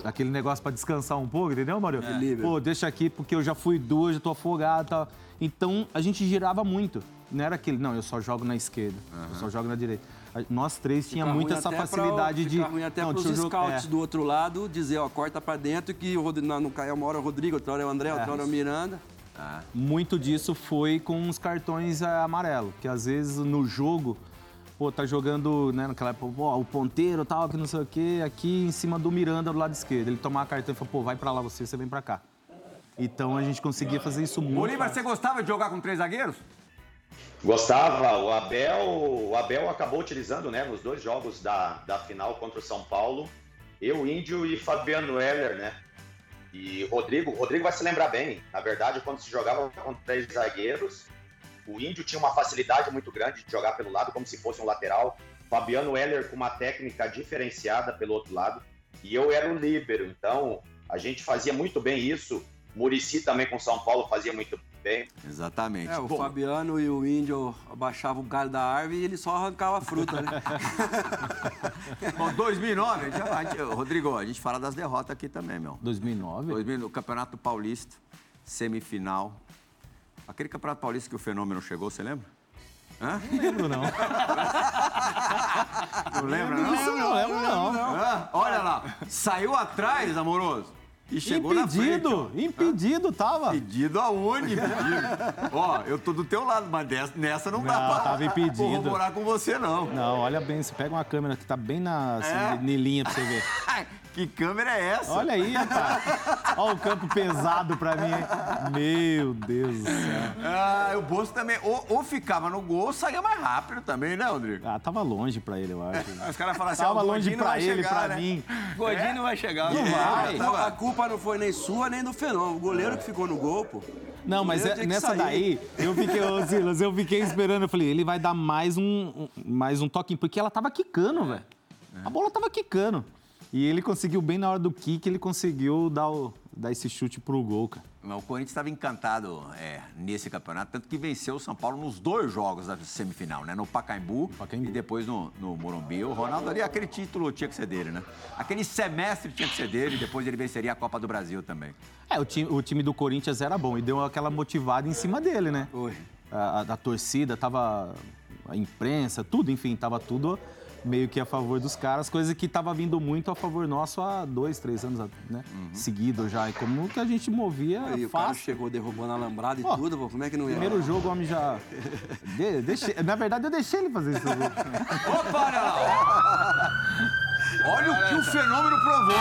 Aquele negócio pra descansar um pouco, entendeu, Mário? Equilíbrio. Pô, deixa aqui porque eu já fui duas, já tô afogado tal. Então a gente girava muito. Não era aquele, não, eu só jogo na esquerda, eu só jogo na direita. Nós três tinha muito essa até pra- facilidade de. Fica ruim até não, pros scouts é. do outro lado dizer, ó, corta pra dentro que o Rodrigo, não, uma hora é o Rodrigo, outra hora é o André, outra hora é o Miranda. Muito disso foi com os cartões é, amarelo, que às vezes no jogo, pô, tá jogando, né, naquela época, pô, o ponteiro tal, que não sei o quê, aqui em cima do Miranda do lado esquerdo. Ele tomava cartão e falou, pô, vai pra lá você, você vem pra cá. Então a gente conseguia fazer isso muito. Bolívar, você gostava de jogar com três zagueiros? Gostava, o Abel, o Abel acabou utilizando, né, nos dois jogos da, da final contra o São Paulo, eu, Índio e Fabiano Heller, né? E Rodrigo, Rodrigo vai se lembrar bem. Na verdade, quando se jogava com três zagueiros, o Índio tinha uma facilidade muito grande de jogar pelo lado, como se fosse um lateral. Fabiano Heller com uma técnica diferenciada pelo outro lado. E eu era o líbero, então a gente fazia muito bem isso. Murici também com São Paulo fazia muito bem. Exatamente. É, o Bom, Fabiano e o Índio abaixavam o galho da árvore e ele só arrancava a fruta, né? bom, 2009, a gente- a gente- Rodrigo, a gente fala das derrotas aqui também, meu. 2009? 2000, o Campeonato Paulista, semifinal. Aquele Campeonato Paulista que o Fenômeno chegou, você lembra? Hã? Não lembro, não. Não lembra, não? Isso não lembro, não. Hã? Olha lá, saiu atrás, amoroso, e chegou na frente. ó. Impedido, impedido tava. Pedido aonde? Pedido. Ó, eu tô do teu lado, mas dessa, nessa não, dá Não, pra tava impedido. corroborar com você, não. Não, olha bem, você pega uma câmera que tá bem na assim, É? nilinha pra você ver. que câmera é essa? Olha aí, rapaz. Olha o campo pesado pra mim. hein? Meu Deus do céu. Ah, o Bolso também. Ou, ou ficava no gol ou saía mais rápido também, né, Rodrigo? Ah, tava longe pra ele, eu acho. Os caras falam assim, Tava ó, o longe pra vai ele, chegar, pra né? mim. Godinho não vai chegar. Não né? vai. A culpa não foi nem sua nem do Fenômeno. O goleiro que ficou no gol, pô. Não, mas é- nessa sair. daí, eu fiquei, ô Silas, eu fiquei esperando. Eu falei, ele vai dar mais um, um- mais um toquinho, porque ela tava quicando, velho. A bola tava quicando. E ele conseguiu, bem na hora do kick, ele conseguiu dar, o- dar esse chute pro gol, cara. O Corinthians estava encantado é, nesse campeonato, tanto que venceu o São Paulo nos dois jogos da semifinal, né? No Pacaembu, Pacaembu. e depois no, no Morumbi. O Ronaldo ali, aquele título tinha que ser dele, né? Aquele semestre tinha que ser dele, e depois ele venceria a Copa do Brasil também. É, o time, o time do Corinthians era bom e deu aquela motivada em cima dele, né? Foi. A, a- a torcida, tava a imprensa, tudo, enfim, tava tudo meio que a favor dos caras, coisa que tava vindo muito a favor nosso há dois, três anos, né? Seguido já. E como que a gente movia Aí o cara fácil. chegou derrubando a alambrada e tudo, pô. Como é que não ia? Primeiro jogo, o homem já. De- deixei- Na verdade, eu deixei ele fazer isso. Opa, olha lá! Olha o que o fenômeno provou.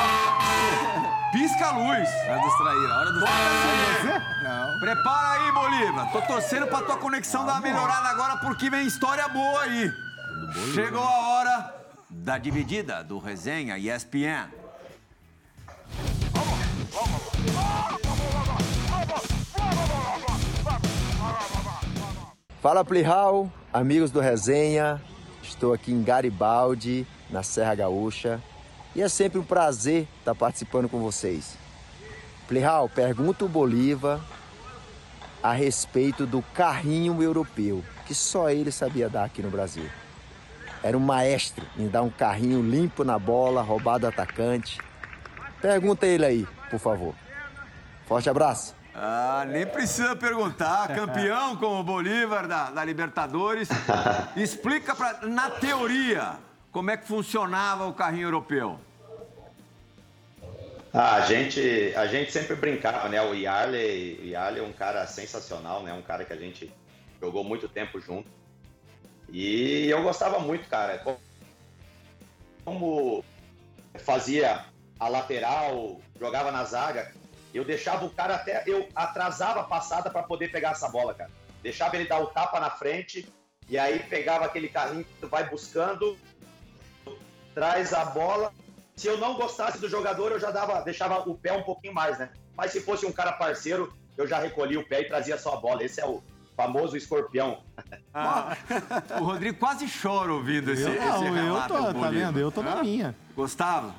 Pisca a luz. Hora dos traíra, hora dos traíra. Prepara aí, Bolívar. Tô torcendo pra tua conexão dar uma melhorada agora, porque vem história boa aí. Chegou a hora da dividida do Resenha ESPN. Fala Plihal, amigos do Resenha. Estou aqui em Garibaldi, na Serra Gaúcha, e é sempre um prazer estar participando com vocês. Plihal, pergunta o Bolívar a respeito do carrinho europeu, que só ele sabia dar aqui no Brasil. Era um maestro em dar um carrinho limpo na bola, roubado atacante. Pergunta ele aí, por favor. Forte abraço. Ah, nem precisa perguntar. Campeão como o Bolívar da, da Libertadores. Explica pra, na teoria, como é que funcionava o carrinho europeu. Ah, a gente, a gente sempre brincava, né? O Yarley, o Yarley é um cara sensacional, né? Um cara que a gente jogou muito tempo junto. E eu gostava muito, cara. Como fazia a lateral, jogava na zaga, eu deixava o cara até. Eu atrasava a passada para poder pegar essa bola, cara. Deixava ele dar o tapa na frente e aí pegava aquele carrinho que tu vai buscando, traz a bola. Se eu não gostasse do jogador, eu já dava, deixava o pé um pouquinho mais, né? Mas se fosse um cara parceiro, eu já recolhi o pé e trazia só a bola. Esse é o famoso escorpião. Ah, o Rodrigo quase chora ouvindo esse, Eu esse não, eu relato tô, tá vendo? Eu tô na minha. Gostava?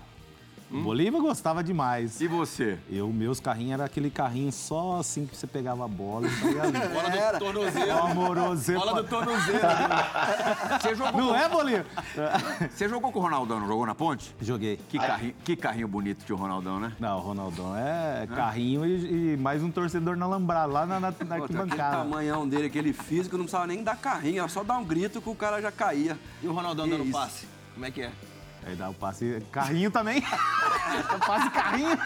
O Bolívar gostava demais. E você? Eu, meus carrinhos era aquele carrinho só assim que você pegava a bola e saía ali. Bola do tornozelo. Amoroso. Bola do tornozelo. Você jogou, Não com, é, Bolívar? você jogou com o Ronaldão, não jogou na ponte? Joguei. Que carrinho, que carrinho bonito tinha o Ronaldão, né? Não, o Ronaldão é carrinho e, e mais um torcedor na lambrada, lá na, na, na aquele arquibancada. tamanhão dele, aquele físico, não precisava nem dar carrinho, era só dar um grito que o cara já caía. E o Ronaldão Que dando isso? passe? Como é que é? Aí dá o passe. Carrinho também. passe carrinho.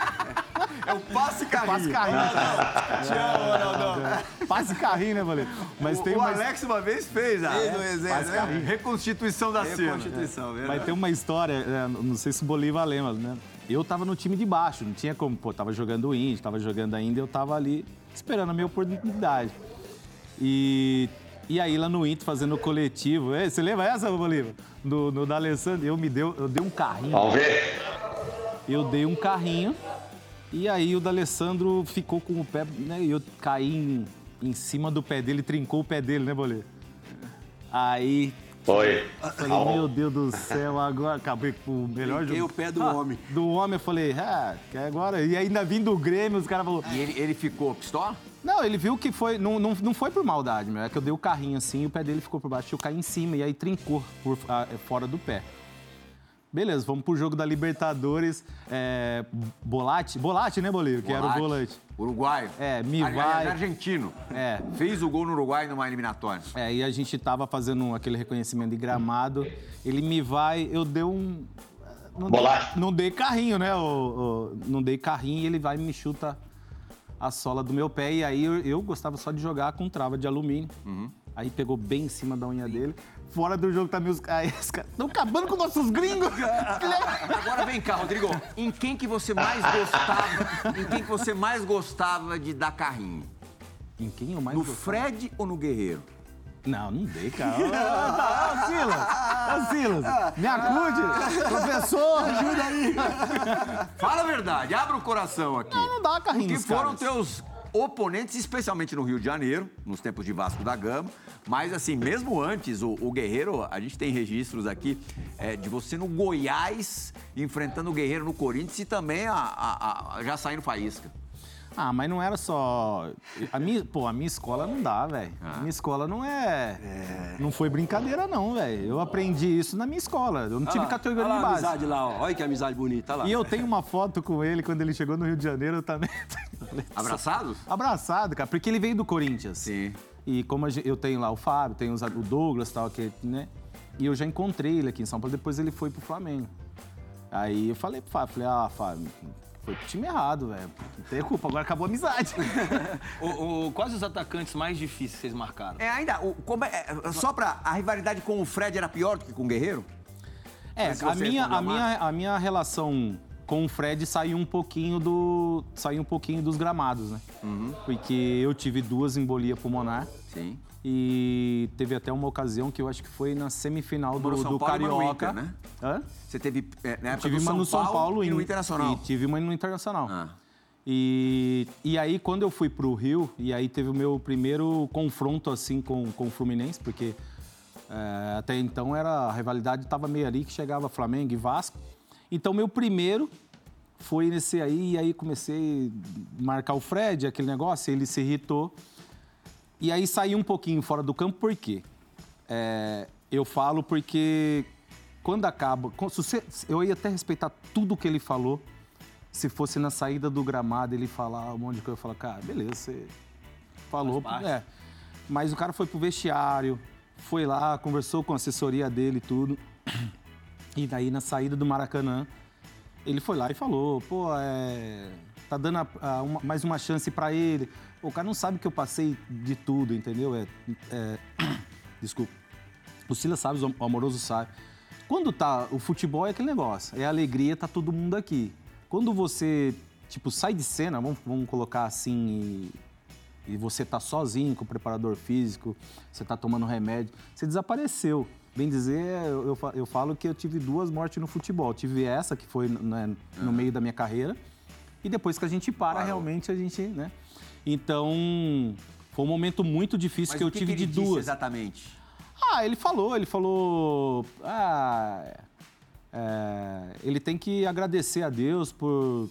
É o passe carrinho. Passe carrinho. Te amo, Ronaldão. Passe carrinho, né, Bolívar? Mas o, tem o uma. Alex uma vez fez a Fez no resenha, Passe né? carrinho. reconstituição da cena. Reconstituição, Mas verdade. tem uma história, é, não sei se o Bolívar lembra, né? Eu tava no time de baixo, não tinha como, pô, tava jogando o Indy, tava jogando ainda, eu tava ali esperando a minha oportunidade. E, e aí lá no Inter, fazendo o coletivo, Ei, você lembra essa, Bolívar? No, no da Alessandro, eu me deu, eu dei um carrinho, Vamos ver. eu dei um carrinho, e aí o D'Alessandro ficou com o pé, né? E eu caí em, em cima do pé dele, trincou o pé dele, né, Bolívar? Aí Foi. Falei, meu Deus do céu, agora acabei com o melhor jogo. o pé do Ah, homem. Do homem, eu falei, ah, que agora. E ainda vim do Grêmio, os caras falaram. E ele, ele ficou pistola? Não, ele viu que foi. Não, não, não foi por maldade, meu. É que eu dei o carrinho assim e o pé dele ficou por baixo. Eu caí em cima e aí trincou por, ah, fora do pé. Beleza, vamos pro jogo da Libertadores. É, Bolate, Bolate, né, Bolívar? Que era o volante. Uruguaio. É, me vai- Argentino. É. Fez o gol no Uruguai numa eliminatória. É, e a gente tava fazendo aquele reconhecimento de gramado. Ele me vai, eu dei um. Não dei, Bolacha. não dei carrinho, né? o- o- não dei carrinho e ele vai e me chuta a sola do meu pé. E aí eu, eu gostava só de jogar com trava de alumínio. Aí pegou bem em cima da unha dele. Fora do jogo também. Os caras estão acabando com nossos gringos! Agora vem cá, Rodrigo. Em quem que você mais gostava? Em quem que você mais gostava de dar carrinho? em quem eu mais No gostava? Fred ou no Guerreiro? Não, não dei, cara. Ô, ô, Silas! Ô, Silas! Me acude! Professor! Ajuda aí! Fala a verdade, abra o coração aqui. Não dá carrinho Que foram caras. teus oponentes, especialmente no Rio de Janeiro, nos tempos de Vasco da Gama. Mas, assim, mesmo antes, o, o Guerreiro, a gente tem registros aqui é, de você no Goiás, enfrentando o Guerreiro no Corinthians e também a, a- a- já saindo faísca. Ah, mas não era só. A minha, pô, a minha escola não dá, velho. A minha escola não é... Não foi brincadeira, não, velho. Eu aprendi isso na minha escola. Eu não tive Olha lá, categoria olha de lá a base. amizade lá, ó. Olha que amizade bonita, lá. E eu tenho uma foto com ele quando ele chegou no Rio de Janeiro eu também. Abraçados? Abraçado, cara, porque ele veio do Corinthians. Sim. E como eu tenho lá o Fábio, tenho o Douglas e tal, que, né? E eu já encontrei ele aqui em São Paulo, depois ele foi pro Flamengo. Aí eu falei pro Fábio, falei, ah, Fábio, foi pro time errado, velho. Não tem culpa, agora acabou a amizade. O, o- quais os atacantes mais difíceis vocês marcaram? É, ainda, o- como é- é, só pra. A rivalidade com o Fred era pior do que com o Guerreiro? É, a minha, a, minha, a minha relação com o Fred saiu um pouquinho do. saiu um pouquinho dos gramados, né? Uhum. Porque eu tive duas embolia pulmonar. Sim. E teve até uma ocasião que eu acho que foi na semifinal do, do Paulo Carioca. Inter, né? Hã? Você teve é, na época Tive uma São no São Paulo, e no Internacional. E tive uma no Internacional. Ah. E, e aí, quando eu fui pro Rio, e aí teve o meu primeiro confronto, assim, com, com o Fluminense, porque é, até então era, a rivalidade estava meio ali, que chegava Flamengo e Vasco. Então, meu primeiro foi nesse aí, e aí comecei a marcar o Fred, aquele negócio, ele se irritou. E aí saí um pouquinho fora do campo, por quê? É, eu falo porque quando acaba. eu ia até respeitar tudo que ele falou. Se fosse na saída do gramado ele falar um monte de coisa, eu falar, cara, beleza, você falou. É. Mas o cara foi pro vestiário, foi lá, conversou com a assessoria dele e tudo. E daí na saída do Maracanã, ele foi lá e falou, pô, é, tá dando a- a uma- mais uma chance pra ele. O cara não sabe que eu passei de tudo, entendeu? É, é, desculpa. O Silas sabe, o amoroso sabe. Quando tá o futebol é aquele negócio, é alegria, tá todo mundo aqui. Quando você, tipo, sai de cena, vamos, vamos colocar assim, e, e você tá sozinho com o preparador físico, você tá tomando remédio, você desapareceu. Bem dizer, eu, eu eu falo que eu tive duas mortes no futebol. Tive essa, que foi né, no meio da minha carreira, E depois que a gente para, realmente a gente, né? Então, foi um momento muito difícil Mas que eu que tive que de duas. exatamente? Ah, ele falou, ele falou. Ah, é, ele tem que agradecer a Deus por,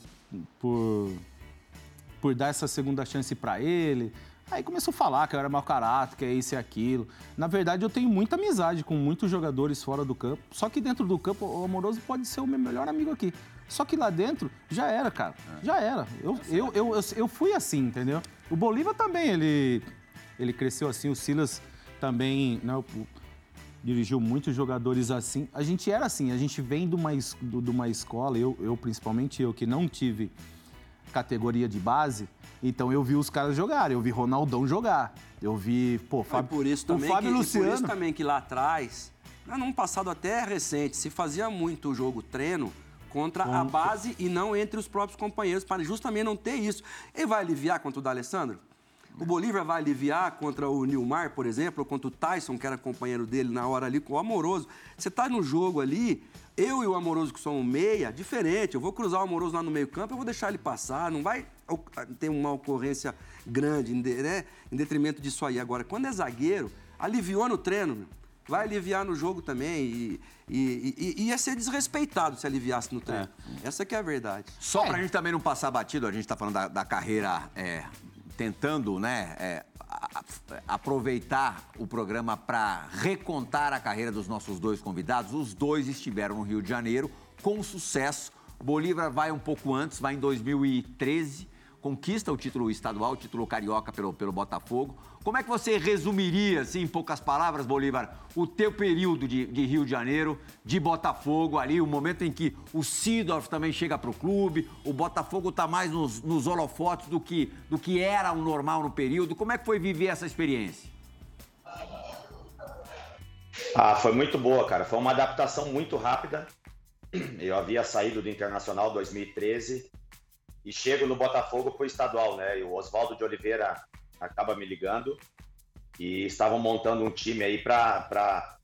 por, por dar essa segunda chance para ele. Aí começou a falar que eu era mau caráter, que é isso e aquilo. Na verdade, eu tenho muita amizade com muitos jogadores fora do campo. Só que dentro do campo, o Amoroso pode ser o meu melhor amigo aqui. Só que lá dentro, já era, cara. Já era. Eu, eu, eu, eu, fui assim, entendeu? O Bolívar também, ele, ele cresceu assim. O Silas também, né? o- dirigiu muitos jogadores assim. A gente era assim, a gente vem de uma, de uma escola, eu, eu principalmente eu, que não tive categoria de base, então eu vi os caras jogarem, eu vi Ronaldão jogar, eu vi, pô, Fábio, por isso o também Fábio que, e Luciano. por isso também que lá atrás, né, num passado até recente, se fazia muito o jogo treino contra a base e não entre os próprios companheiros, para justamente não ter isso. Ele vai aliviar contra o D'Alessandro? O Bolívar vai aliviar contra o Nilmar, por exemplo, ou contra o Tyson, que era companheiro dele na hora ali, com o Amoroso. Você tá no jogo ali, eu e o Amoroso, que somos meia, diferente. Eu vou cruzar o Amoroso lá no meio campo, eu vou deixar ele passar, não vai o- ter uma ocorrência grande, né, em detrimento disso aí. Agora, quando é zagueiro, aliviou no treino, meu. Vai aliviar no jogo também e, e, e- e ia ser desrespeitado se aliviasse no treino. Essa que é a verdade. Só pra gente também não passar batido, a gente tá falando da, da carreira é, tentando, né, é, a- a- aproveitar o programa para recontar a carreira dos nossos dois convidados. Os dois estiveram no Rio de Janeiro com sucesso. Bolívar vai um pouco antes, vai em 2013, conquista o título estadual, o título carioca pelo, pelo Botafogo. Como é que você resumiria, assim, em poucas palavras, Bolívar, o teu período de, de Rio de Janeiro, de Botafogo ali, o momento em que o Sidorf também chega para o clube, o Botafogo está mais nos, nos holofotes do que, do que era o normal no período. Como é que foi viver essa experiência? Ah, foi muito boa, cara. Foi uma adaptação muito rápida. Eu havia saído do Internacional 2013 e chego no Botafogo pro estadual, né? E o Oswaldo de Oliveira acaba me ligando e estavam montando um time aí para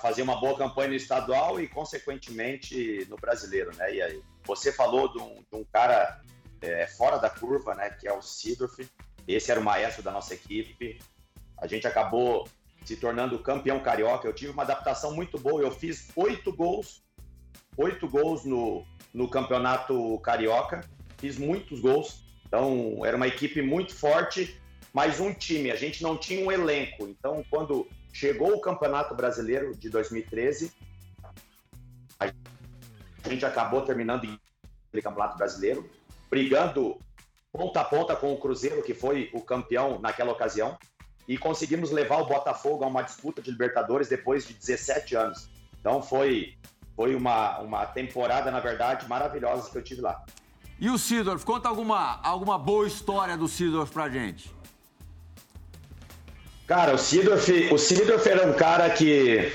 fazer uma boa campanha no estadual e consequentemente no brasileiro, né? E aí você falou de um, de um cara é, fora da curva, né? Que é o Sidorf. Esse era o maestro da nossa equipe. A gente acabou se tornando campeão carioca. Eu tive uma adaptação muito boa. Eu fiz oito gols, oito gols no, no campeonato carioca. Fiz muitos gols. Então era uma equipe muito forte, mas um time. A gente não tinha um elenco. Então quando chegou o Campeonato Brasileiro de 2013, a gente acabou terminando em Campeonato Brasileiro, brigando ponta a ponta com o Cruzeiro, que foi o campeão naquela ocasião e conseguimos levar o Botafogo a uma disputa de Libertadores depois de 17 anos. Então foi, foi uma, uma temporada, na verdade, maravilhosa que eu tive lá. E o Sidorf, conta alguma, alguma boa história do Sidorf pra gente. Cara, o Sidorf, o Sidorf era um cara que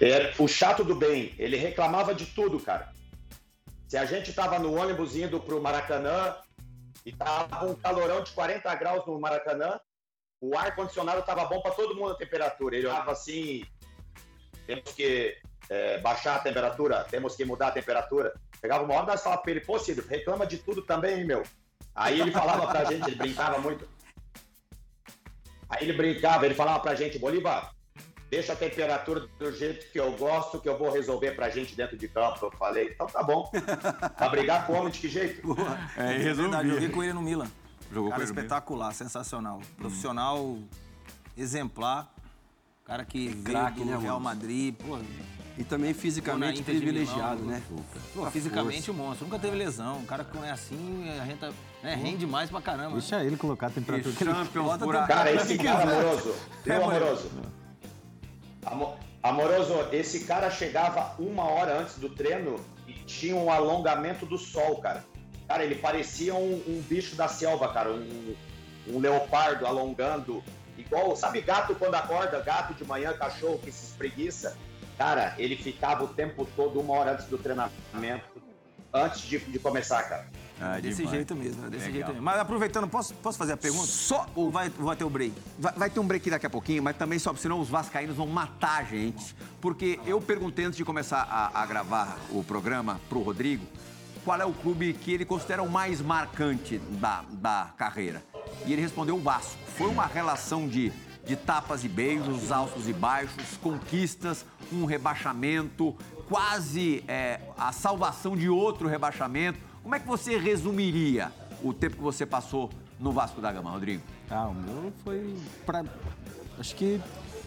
é o chato do bem. Ele reclamava de tudo, cara. Se a gente tava no ônibus indo pro Maracanã e tava um calorão de 40 graus no Maracanã, o ar condicionado tava bom para todo mundo a temperatura. Ele olhava assim, temos que é, baixar a temperatura, temos que mudar a temperatura. Pegava uma hora nós falava pra ele, pô, Sidorf, reclama de tudo também, hein, meu. Aí ele falava pra gente, ele brincava muito. Aí ele brincava, ele falava pra gente, Bolívar, deixa a temperatura do jeito que eu gosto, que eu vou resolver pra gente dentro de campo. Eu falei, então tá bom. Pra brigar com o homem de que jeito? É, É verdade, joguei com ele no Milan. Jogou cara com ele no espetacular, sensacional. Profissional exemplar. Cara que veio craque, do né, Real? Madrid, pô, E também fisicamente privilegiado, Milão, né? pô, fisicamente um monstro. Nunca teve lesão. Um cara que não é assim, a gente né, rende mais pra caramba. Deixa ele colocar a temperatura que ele Champions por. Cara, esse cara amoroso, viu, amoroso? Amo- Amoroso, esse cara chegava uma hora antes do treino e tinha um alongamento do sol, cara. Cara, ele parecia um, um bicho da selva, cara, um, um leopardo alongando. Igual, sabe gato quando acorda, gato de manhã, cachorro que se espreguiça? Cara, ele ficava o tempo todo, uma hora antes do treinamento, antes de, de começar, cara. Ah, desse demais. jeito mesmo, desse Legal. jeito mesmo. Mas aproveitando, posso, posso fazer a pergunta? Só Ou vai, vai ter o break? Vai, vai ter um break daqui a pouquinho, mas também só senão os vascaínos vão matar a gente. Porque eu perguntei antes de começar a, a gravar o programa pro Rodrigo qual é o clube que ele considera o mais marcante da, da carreira. E ele respondeu o Vasco. Foi uma relação de, de tapas e beijos, altos e baixos, conquistas, um rebaixamento, quase é, a salvação de outro rebaixamento. Como é que você resumiria o tempo que você passou no Vasco da Gama, Rodrigo? Ah, o meu foi para acho que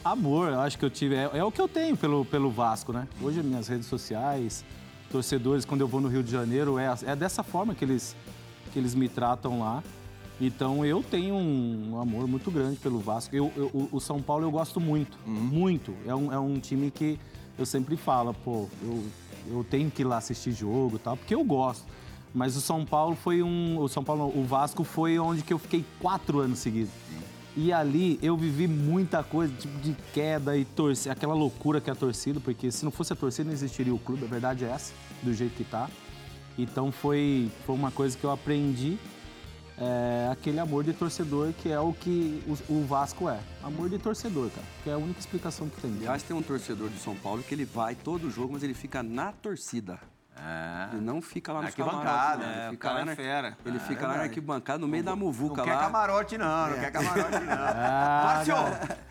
amor, eu acho que eu tive é, é, o que eu tenho pelo, pelo Vasco, né? Hoje minhas redes sociais, torcedores quando eu vou no Rio de Janeiro é, é dessa forma que eles que eles me tratam lá. Então eu tenho um amor muito grande pelo Vasco. Eu, eu o São Paulo eu gosto muito, uhum. muito. É um, é um time que eu sempre falo, pô, eu, eu tenho que ir lá assistir jogo e tal, porque eu gosto. Mas o São Paulo foi um. O São Paulo, o Vasco foi onde que eu fiquei quatro anos seguidos. E ali eu vivi muita coisa, tipo de queda e torcida, aquela loucura que é a torcida, porque se não fosse a torcida não existiria o clube, a verdade é essa, do jeito que tá. Então foi, foi uma coisa que eu aprendi é, aquele amor de torcedor que é o que o, o, Vasco é. Amor de torcedor, cara. Que é a única explicação que tem. Aliás, tem um torcedor de São Paulo que ele vai todo jogo, mas ele fica na torcida. É. Ele não fica lá no arquibancada. Né? Ele é, fica lá é na fera. Ele é, fica lá na arquibancada, no meio não, da muvuca não lá. Não quer camarote, não. Não quer camarote, não. ah, Márcio,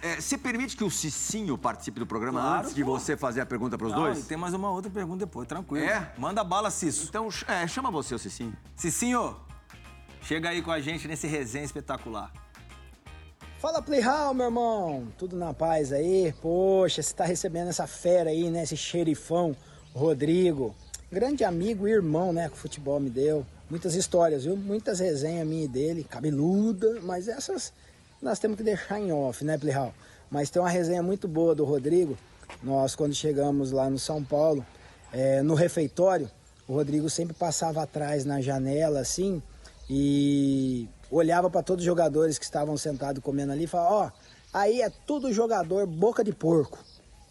é, você permite que o Cicinho participe do programa claro, antes de pô. você fazer a pergunta para os dois? tem mais uma outra pergunta depois, tranquilo. É? Manda bala, Cisso. Então, chama você, o Cicinho. Cicinho, chega aí com a gente nesse resenha espetacular. Fala Playhall, meu irmão! Tudo na paz aí? Poxa, você tá recebendo essa fera aí, né? Esse xerifão, Rodrigo grande amigo e irmão, né, que o futebol me deu. Muitas histórias, viu? Muitas resenhas minha e dele, cabeluda, mas essas nós temos que deixar em off, né, Plihal? Mas tem uma resenha muito boa do Rodrigo. Nós, quando chegamos lá no São Paulo, é, no refeitório, o Rodrigo sempre passava atrás na janela, assim, e olhava para todos os jogadores que estavam sentados comendo ali e falava: Ó, oh, aí é tudo jogador boca de porco.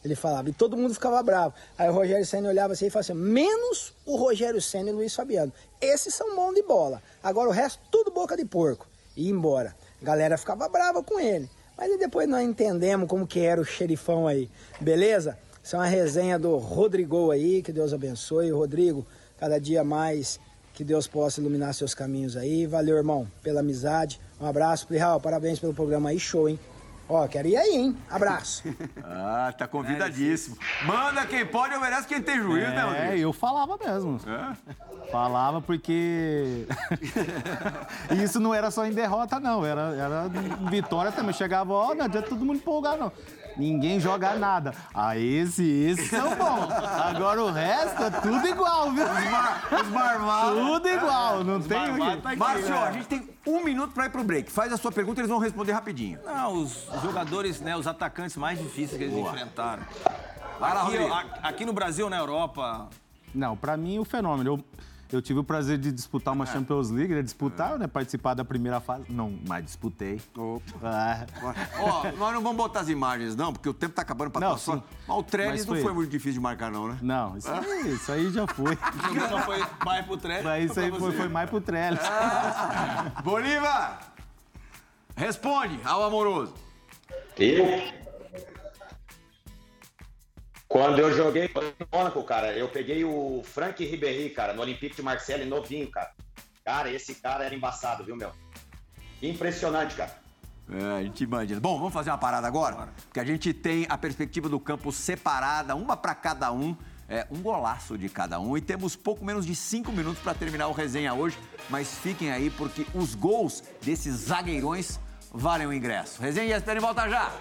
Ele falava, e todo mundo ficava bravo. Aí o Rogério Senna olhava assim e falava assim: menos o Rogério Senna e o Luiz Fabiano. Esses são bons de bola. Agora o resto, tudo boca de porco. E ia embora. A galera ficava brava com ele. Mas depois nós entendemos como que era o xerifão aí. Beleza? Isso é uma resenha do Rodrigo aí, que Deus abençoe. Rodrigo, cada dia mais que Deus possa iluminar seus caminhos aí. Valeu, irmão, pela amizade. Um abraço, Plihal, parabéns pelo programa aí, show, hein? Ó, quero ir aí, hein? Abraço. ah, tá convidadíssimo. Manda quem pode, obedece quem tem juízo, né, é, né, Rodrigo? É, eu falava mesmo. É? Falava porque. Isso não era só em derrota, não. Era, era vitória também. Chegava, ó, não adianta todo mundo empolgar, não. Ninguém joga nada. Ah, esse, esse são bons. Agora o resto é tudo igual, viu? Os, mar, os marvados. Tudo igual, não os tem tá Márcio, a gente tem um minuto para ir pro break. Faz a sua pergunta, eles vão responder rapidinho. Não, os jogadores, né, os atacantes mais difíceis que eles Boa. enfrentaram. Aqui, aqui no Brasil, na Europa. Não, para mim o fenômeno. Eu eu tive o prazer de disputar uma é. Champions League, né? Disputar, é. né? Participar da primeira fase. Não, mas disputei. Opa. Ó, nós não vamos botar as imagens, não, porque o tempo tá acabando pra não, sim. Mas o Trellis não foi muito difícil de marcar, não, né? Não, isso, aí, isso aí já foi. Só foi mais pro Trellis? Mas isso aí foi, foi mais pro Trellis. Ah. Bolívar! Responde ao amoroso. Eu? Quando eu joguei no Mônaco, cara, eu peguei o Frank Ribéry, cara, no Olympique de Marseille, novinho, cara. Cara, esse cara era embaçado, viu, meu? Impressionante, cara. É, a gente imagina. Bom, vamos fazer uma parada agora? Porque a gente tem a perspectiva do campo separada, uma para cada um, é, um golaço de cada um. E temos pouco menos de cinco minutos para terminar o resenha hoje. Mas fiquem aí, porque os gols desses zagueirões valem o ingresso. Resenha ESPN volta já!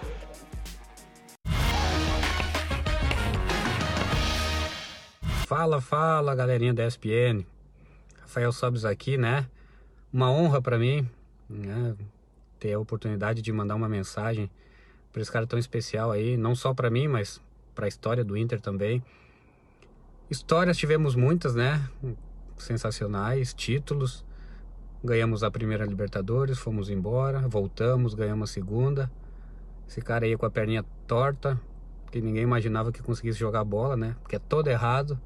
Fala, fala, galerinha da ESPN. Rafael Sobes aqui, né? Uma honra para mim, né? Ter a oportunidade de mandar uma mensagem para esse cara tão especial aí, não só para mim, mas para a história do Inter também. Histórias tivemos muitas, né? Sensacionais, títulos. Ganhamos a primeira Libertadores, fomos embora, voltamos, ganhamos a segunda. Esse cara aí com a perninha torta, que ninguém imaginava que conseguisse jogar bola, né? Porque é todo errado.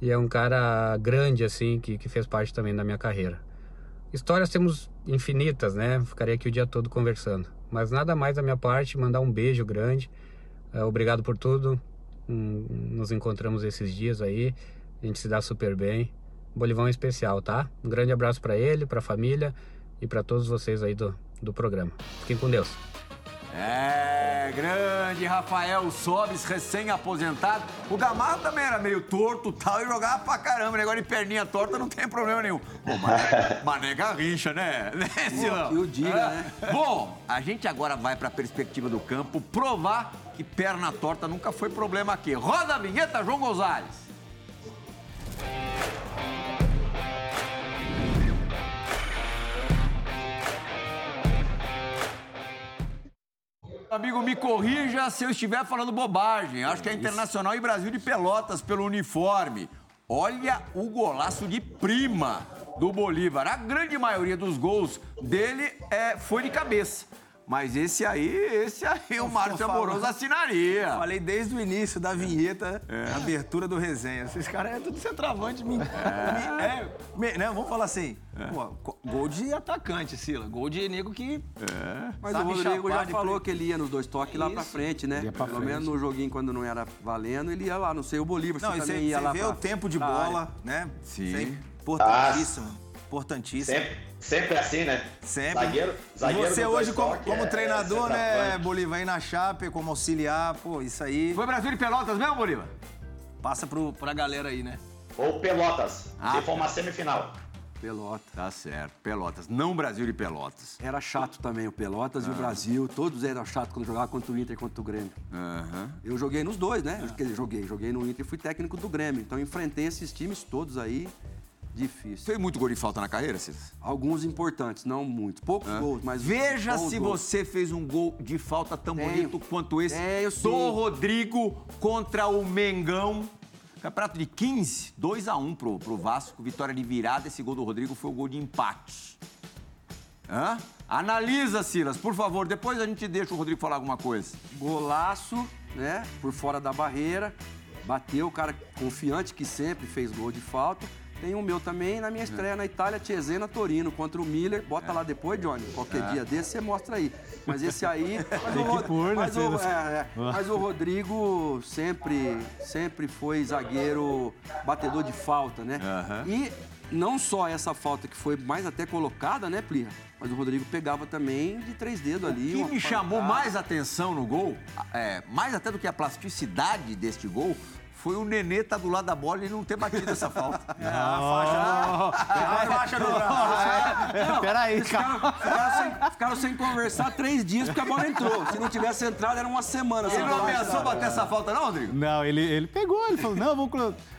E é um cara grande, assim, que, que fez parte também da minha carreira. Histórias temos infinitas, né? Ficaria aqui o dia todo conversando. Mas nada mais da minha parte, mandar um beijo grande. É, obrigado por tudo. Nos encontramos esses dias aí. A gente se dá super bem. Bolivão especial, tá? Um grande abraço para ele, para a família e para todos vocês aí do, do programa. Fiquem com Deus. É, grande Rafael Sobes, recém-aposentado. O Gamarra também era meio torto tal e jogava pra caramba. Negócio de perninha torta não tem problema nenhum. Pô, mané, mané Garrincha, né? né Silão? que o diga, É. né? Bom, a gente agora vai pra perspectiva do campo provar que perna torta nunca foi problema aqui. Roda a vinheta, João Gonzalez. Amigo, me corrija se eu estiver falando bobagem. Acho que é Internacional e Brasil de Pelotas pelo uniforme. Olha o golaço de prima do Bolívar. A grande maioria dos gols dele é, foi de cabeça. Mas esse aí, esse aí o Márcio Amoroso assinaria. Falei desde o início da vinheta, abertura do resenha. Esses caras é tudo centroavante. Me, me- é, me- né, vamos falar assim. pô, co- gol de atacante, Sila. Gol de nego que. Mas Sabe o Rodrigo já falou que ele ia nos dois toques lá pra frente, né? Ia pra Pelo frente. menos no joguinho, quando não era valendo, ele ia lá. Não sei, o Bolívar, Não, você também você ia lá vê pra- o tempo de bola, área. né? Sim. Isso é importantíssimo. Importantíssimo. Sempre, sempre assim, né? Sempre. Zagueiro, zagueiro E você hoje, como, como é- treinador, é né. Bolívar, aí na Chape, como auxiliar, pô, isso aí Foi Brasil de Pelotas mesmo, Bolívar? passa pro, pra galera aí, né? Ou Pelotas, Ah, se for uma semifinal. Pelota. Tá certo, Pelotas, não Brasil de Pelotas. Era chato também o Pelotas e Ah. o Brasil. Todos eram chatos quando jogava contra o Inter e contra o Grêmio. Aham. Eu joguei nos dois, né? Quer dizer, joguei. Joguei no Inter e fui técnico do Grêmio. Então enfrentei esses times todos aí. Difícil. Fez muito gol de falta na carreira, Silas? Alguns importantes, não muitos. Poucos gols, mas. Veja se gols. você fez um gol de falta tão Tenho. bonito quanto esse Tenho, do sim. Rodrigo contra o Mengão. Campeonato de 15, 2 a 1 pro, pro Vasco, vitória de virada. Esse gol do Rodrigo foi o gol de empate. Hã? Analisa, Silas, por favor. Depois a gente deixa o Rodrigo falar alguma coisa. Golaço, né? Por fora da barreira. Bateu, o cara confiante que sempre fez gol de falta. Tem o meu também na minha estreia na Itália, Cesena Torino, contra o Miller. Bota lá depois, Johnny. Qualquer dia desse você mostra aí. Mas esse aí. Mas, o, pôr, né, mas, o, é, é. mas o Rodrigo sempre, sempre foi zagueiro batedor de falta, né? E não só essa falta que foi mais até colocada, né, Plirra? Mas o Rodrigo pegava também de três dedos ali. O que me chamou pancada. mais atenção no gol, é, mais até do que a plasticidade deste gol, foi o Nenê estar do lado da bola e não ter batido essa falta. A faixa no braço. Peraí, Eles cara. ficaram, ficaram sem, ficaram sem conversar três dias porque a bola entrou. Se não tivesse entrado, era uma semana. Ele não ameaçou bater essa falta, não, Rodrigo? Não, ele, ele pegou, ele falou, não, eu vou,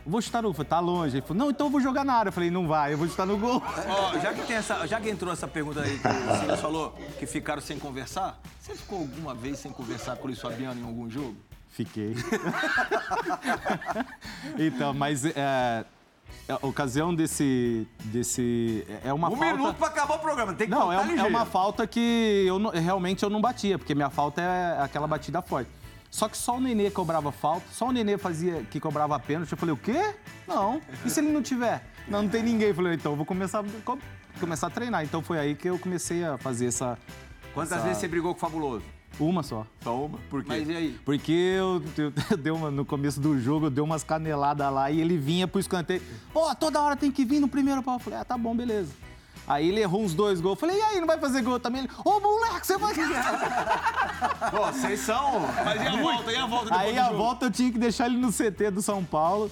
vou chutar no... Falei, tá longe. Ele falou, não, então eu vou jogar na área. Eu falei, não vai, eu vou chutar no gol. Ó, já que, tem essa, já que entrou essa pergunta aí que o Silas falou, que ficaram sem conversar, você ficou alguma vez sem conversar com o Luiz Fabiano em algum jogo? Fiquei. então, mas é, a ocasião desse... desse é uma um falta... minuto pra acabar o programa, tem que Não, é, é uma falta que eu não- realmente eu não batia, porque minha falta é aquela batida forte. Só que só o Nenê cobrava falta, só o Nenê fazia que cobrava pênalti. Eu falei, o quê? Não. E se ele não tiver? Não, não tem ninguém. Eu falei, então eu vou começar, co- começar a treinar. Então foi aí que eu comecei a fazer essa. Quantas essa- vezes você brigou com o Fabuloso? Uma só. Só uma? Por quê? Mas e aí? Porque eu, eu, dei uma- no começo do jogo, eu dei umas caneladas lá e ele vinha pro escanteio. Pô, toda hora tem que vir no primeiro pau. Eu falei, ah, tá bom, beleza. Aí ele errou uns dois gols. Eu falei, e aí, não vai fazer gol também? Ele, ô, moleque, você vai. Pô, vocês são... Mas e a volta? E a volta depois Aí a jogo? volta eu tinha que deixar ele no CT do São Paulo.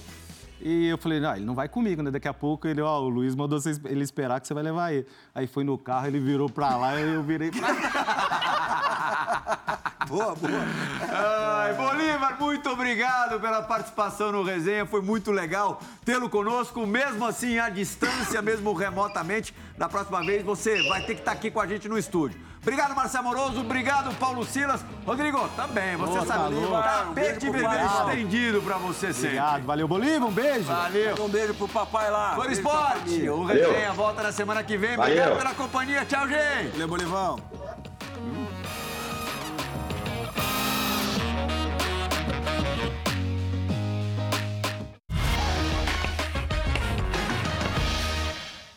E eu falei, não, ele não vai comigo, né? Daqui a pouco ele, ó, o Luiz mandou você- ele esperar que você vai levar ele. Aí foi no carro, ele virou pra lá e eu virei pra Boa, boa. Ai, Bolívar, muito obrigado pela participação no resenha. Foi muito legal tê-lo conosco, mesmo assim à distância, mesmo remotamente. Da próxima vez você vai ter que estar aqui com a gente no estúdio. Obrigado, Marcelo Amoroso. Obrigado, Paulo Silas. Rodrigo, também. Você Ô, sabe, falou. tapete Um vermelho estendido pra você sempre. Obrigado, valeu, Bolívar, um beijo. Valeu. Um beijo pro papai lá. Pra Esporte, o resenha volta na semana que vem. Valeu. Obrigado pela companhia. Tchau, gente. Valeu, Bolivão.